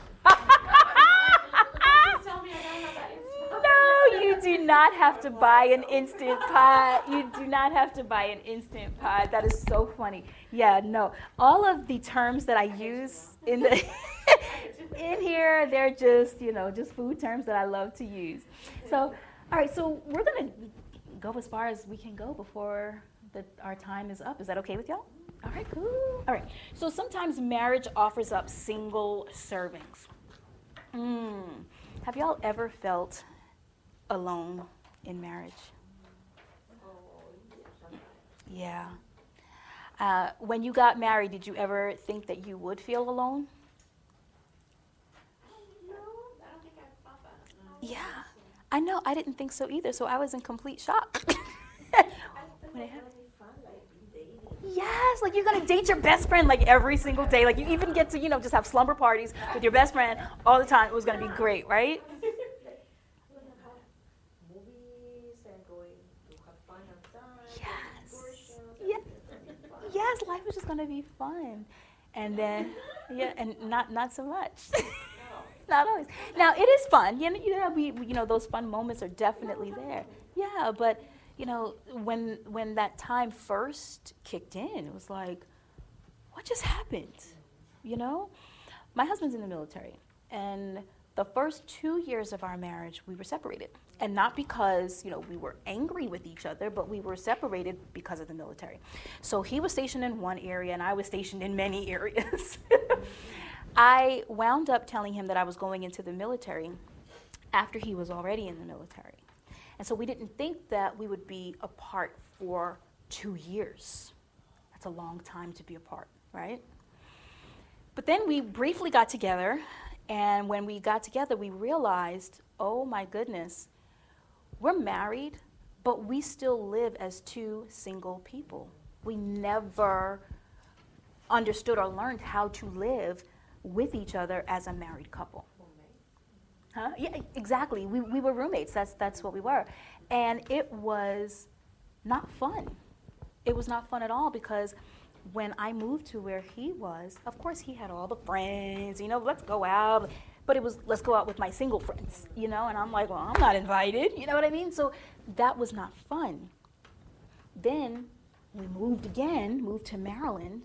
Just tell me I gotta have that instant pot. No, you do not have to buy an instant pot. You do not have to buy an instant pot. That is so funny. Yeah, no. All of the terms that I use in the <laughs> in here, they're just, you know, just food terms that I love to use. So, all right, so we're going to go as far as we can go before the, our time is up. Is that okay with y'all? All right, cool. All right. So sometimes marriage offers up single servings. Mm. Have y'all ever felt alone in marriage? Yeah. Uh, when you got married, did you ever think that you would feel alone? No, I don't think I. Yeah. I know. I didn't think so either. So I was in complete shock. <laughs> When it. Yes, like you're gonna date your best friend like every single day. Like you even get to, you know, just have slumber parties with your best friend all the time. It was gonna be great, right? Movies and going to have fun outside. Yes. excursions, Yeah. everything's gonna be fun. Yes, life was just gonna be fun. And then yeah, and not not so much. <laughs> not always. Now it is fun. You know, you know, we- you know, those fun moments are definitely there. Yeah, but you know, when when that time first kicked in, it was like, what just happened? You know, my husband's in the military, and the first two years of our marriage, we were separated, and not because you know we were angry with each other, but we were separated because of the military. So he was stationed in one area, and I was stationed in many <laughs> areas. I wound up telling him that I was going into the military after he was already in the military. And so we didn't think that we would be apart for two years. That's a long time to be apart, right? But then we briefly got together, and when we got together, we realized oh my goodness, we're married, but we still live as two single people. We never understood or learned how to live with each other as a married couple. Huh? Yeah, exactly. We, we were roommates. That's, that's what we were. And it was not fun. It was not fun at all because when I moved to where he was, of course, he had all the friends, you know, let's go out. But it was, let's go out with my single friends, you know, and I'm like, well, I'm not invited, you know what I mean? So that was not fun. Then we moved again, moved to Maryland,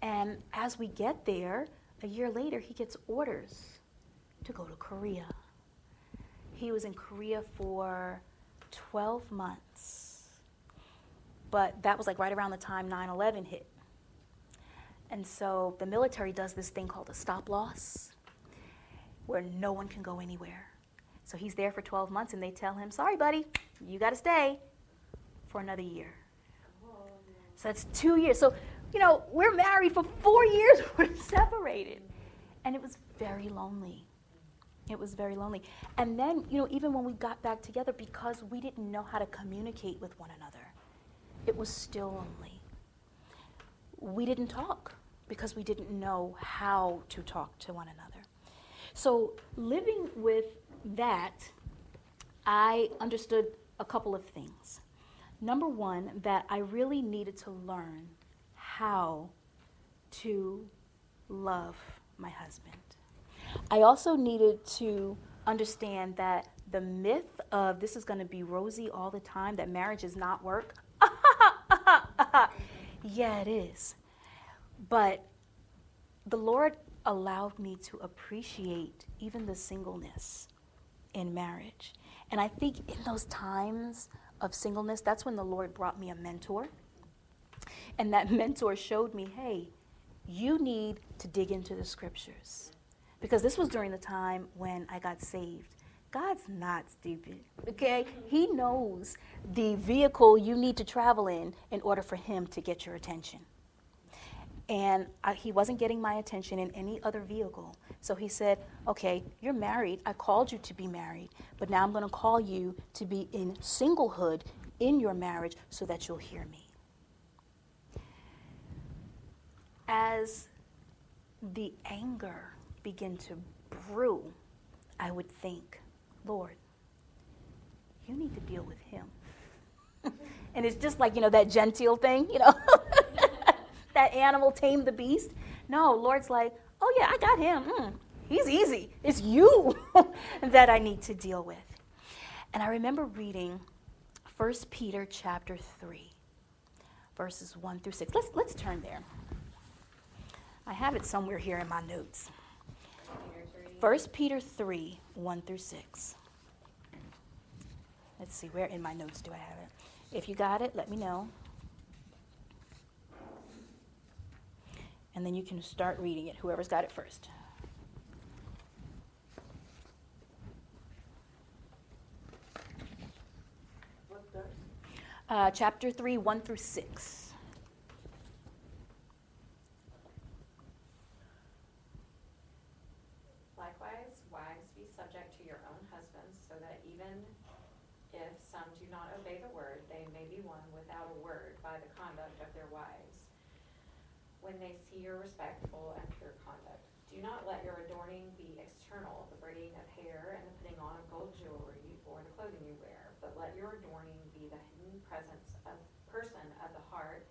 and as we get there, a year later, he gets orders to go to Korea. He was in Korea for 12 months. But that was like right around the time 9 11 hit. And so the military does this thing called a stop loss, where no one can go anywhere. So he's there for 12 months, and they tell him, sorry, buddy, you got to stay for another year. So that's two years. So, you know, we're married for four years, <laughs> we're separated. And it was very lonely. It was very lonely. And then, you know, even when we got back together, because we didn't know how to communicate with one another, it was still lonely. We didn't talk because we didn't know how to talk to one another. So, living with that, I understood a couple of things. Number one, that I really needed to learn how to love my husband. I also needed to understand that the myth of this is going to be rosy all the time, that marriage is not work. <laughs> yeah, it is. But the Lord allowed me to appreciate even the singleness in marriage. And I think in those times of singleness, that's when the Lord brought me a mentor. And that <laughs> mentor showed me, hey, you need to dig into the scriptures. Because this was during the time when I got saved. God's not stupid, okay? He knows the vehicle you need to travel in in order for Him to get your attention. And I, he wasn't getting my attention in any other vehicle. So he said, Okay, you're married. I called you to be married, but now I'm going to call you to be in singlehood in your marriage so that you'll hear me. As the anger began to brew, I would think, Lord, you need to deal with him. <laughs> and it's just like, you know, that genteel thing, you know, <laughs> that animal tame the beast. No, Lord's like, oh yeah, I got him. Mm, he's easy. It's you <laughs> that I need to deal with. And I remember reading 1 Peter chapter 3, verses 1 through 6. Let's, let's turn there. I have it somewhere here in my notes. 1 Peter 3, 1 through 6. Let's see, where in my notes do I have it? If you got it, let me know. And then you can start reading it, whoever's got it first. Uh, chapter 3, 1 through 6. Likewise, wives, be subject to your own husbands, so that even if some do not obey the word, they may be won without a word by the conduct of their wives, when they see your respectful and pure conduct. Do not let your adorning be external, the braiding of hair and the putting on of gold jewelry or the clothing you wear, but let your adorning be the hidden presence of person of the heart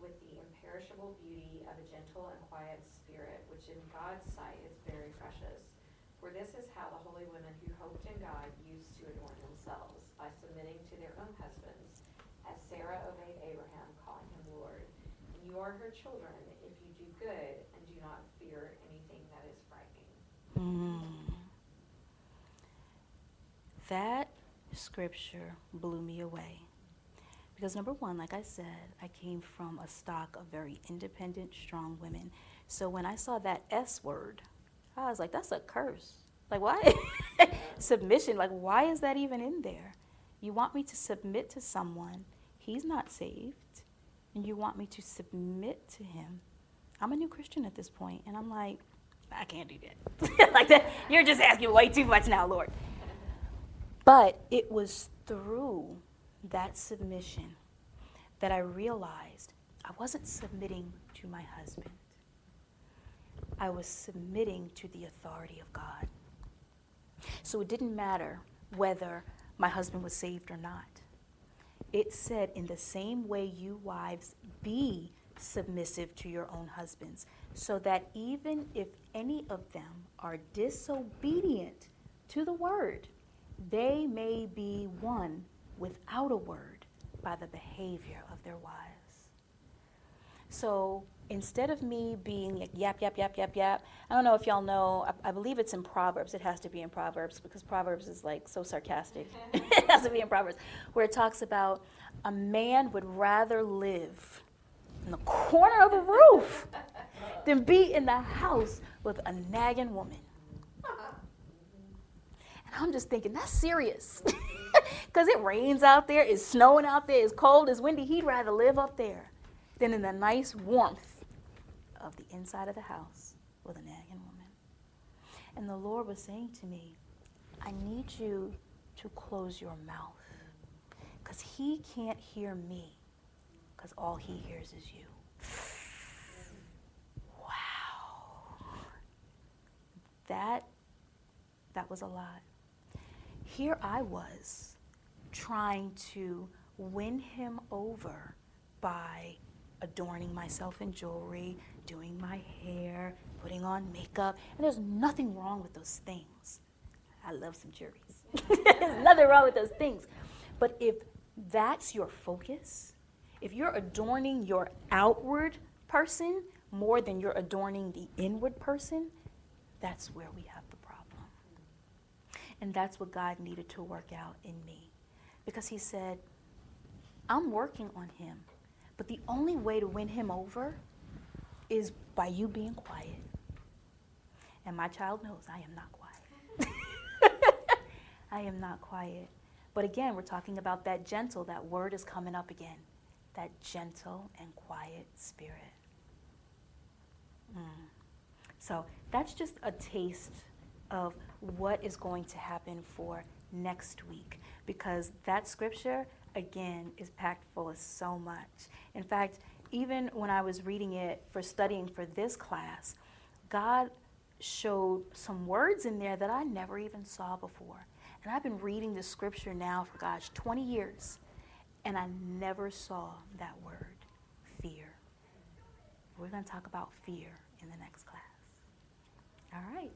with the imperishable beauty of a gentle and quiet spirit, which in God's sight is very precious. For this is how the holy women who hoped in God used to adorn themselves, by submitting to their own husbands, as Sarah obeyed Abraham, calling him Lord. And you are her children if you do good and do not fear anything that is frightening. Mm. That scripture blew me away. Because, number one, like I said, I came from a stock of very independent, strong women. So when I saw that S word, I was like, that's a curse. Like, why? <laughs> Submission, like, why is that even in there? You want me to submit to someone, he's not saved, and you want me to submit to him. I'm a new Christian at this point, and I'm like, I can't do that. <laughs> like that, you're just asking way too much now, Lord. But it was through that submission that I realized I wasn't submitting to my husband. I was submitting to the authority of God. So it didn't matter whether my husband was saved or not. It said, in the same way, you wives be submissive to your own husbands, so that even if any of them are disobedient to the word, they may be won without a word by the behavior of their wives. So instead of me being like yap, yap, yap, yap, yap, I don't know if y'all know, I, I, believe it's in Proverbs. It has to be in Proverbs because Proverbs is like so sarcastic. <laughs> it has to be in Proverbs, where it talks about a man would rather live in the corner of a roof than be in the house with a nagging woman. And I'm just thinking, that's serious. <laughs> Because it rains out there, it's snowing out there, it's cold, it's windy. He'd rather live up there than in the nice warmth of the inside of the house with a nagging woman. And the Lord was saying to me, I need you to close your mouth because he can't hear me because all he hears is you. Wow. That that was a lot. Here I was trying to win him over by adorning myself in jewelry, doing my hair, putting on makeup, and there's nothing wrong with those things. I love some jewelries. <laughs> there's nothing wrong with those things. But if that's your focus, if you're adorning your outward person more than you're adorning the inward person, that's where we have the problem. And that's what God needed to work out in me. Because He said, I'm working on him. But the only way to win him over is by you being quiet. And my child knows I am not quiet. <laughs> I am not quiet. But again, we're talking about that gentle, that word is coming up again. That gentle and quiet spirit. Mm. So that's just a taste of what is going to happen for next week because that scripture again, is packed full of so much. In fact, even when I was reading it for studying for this class, God showed some words in there that I never even saw before. And I've been reading the scripture now for, gosh, 20 years, and I never saw that word, fear. We're going to talk about fear in the next class. All right.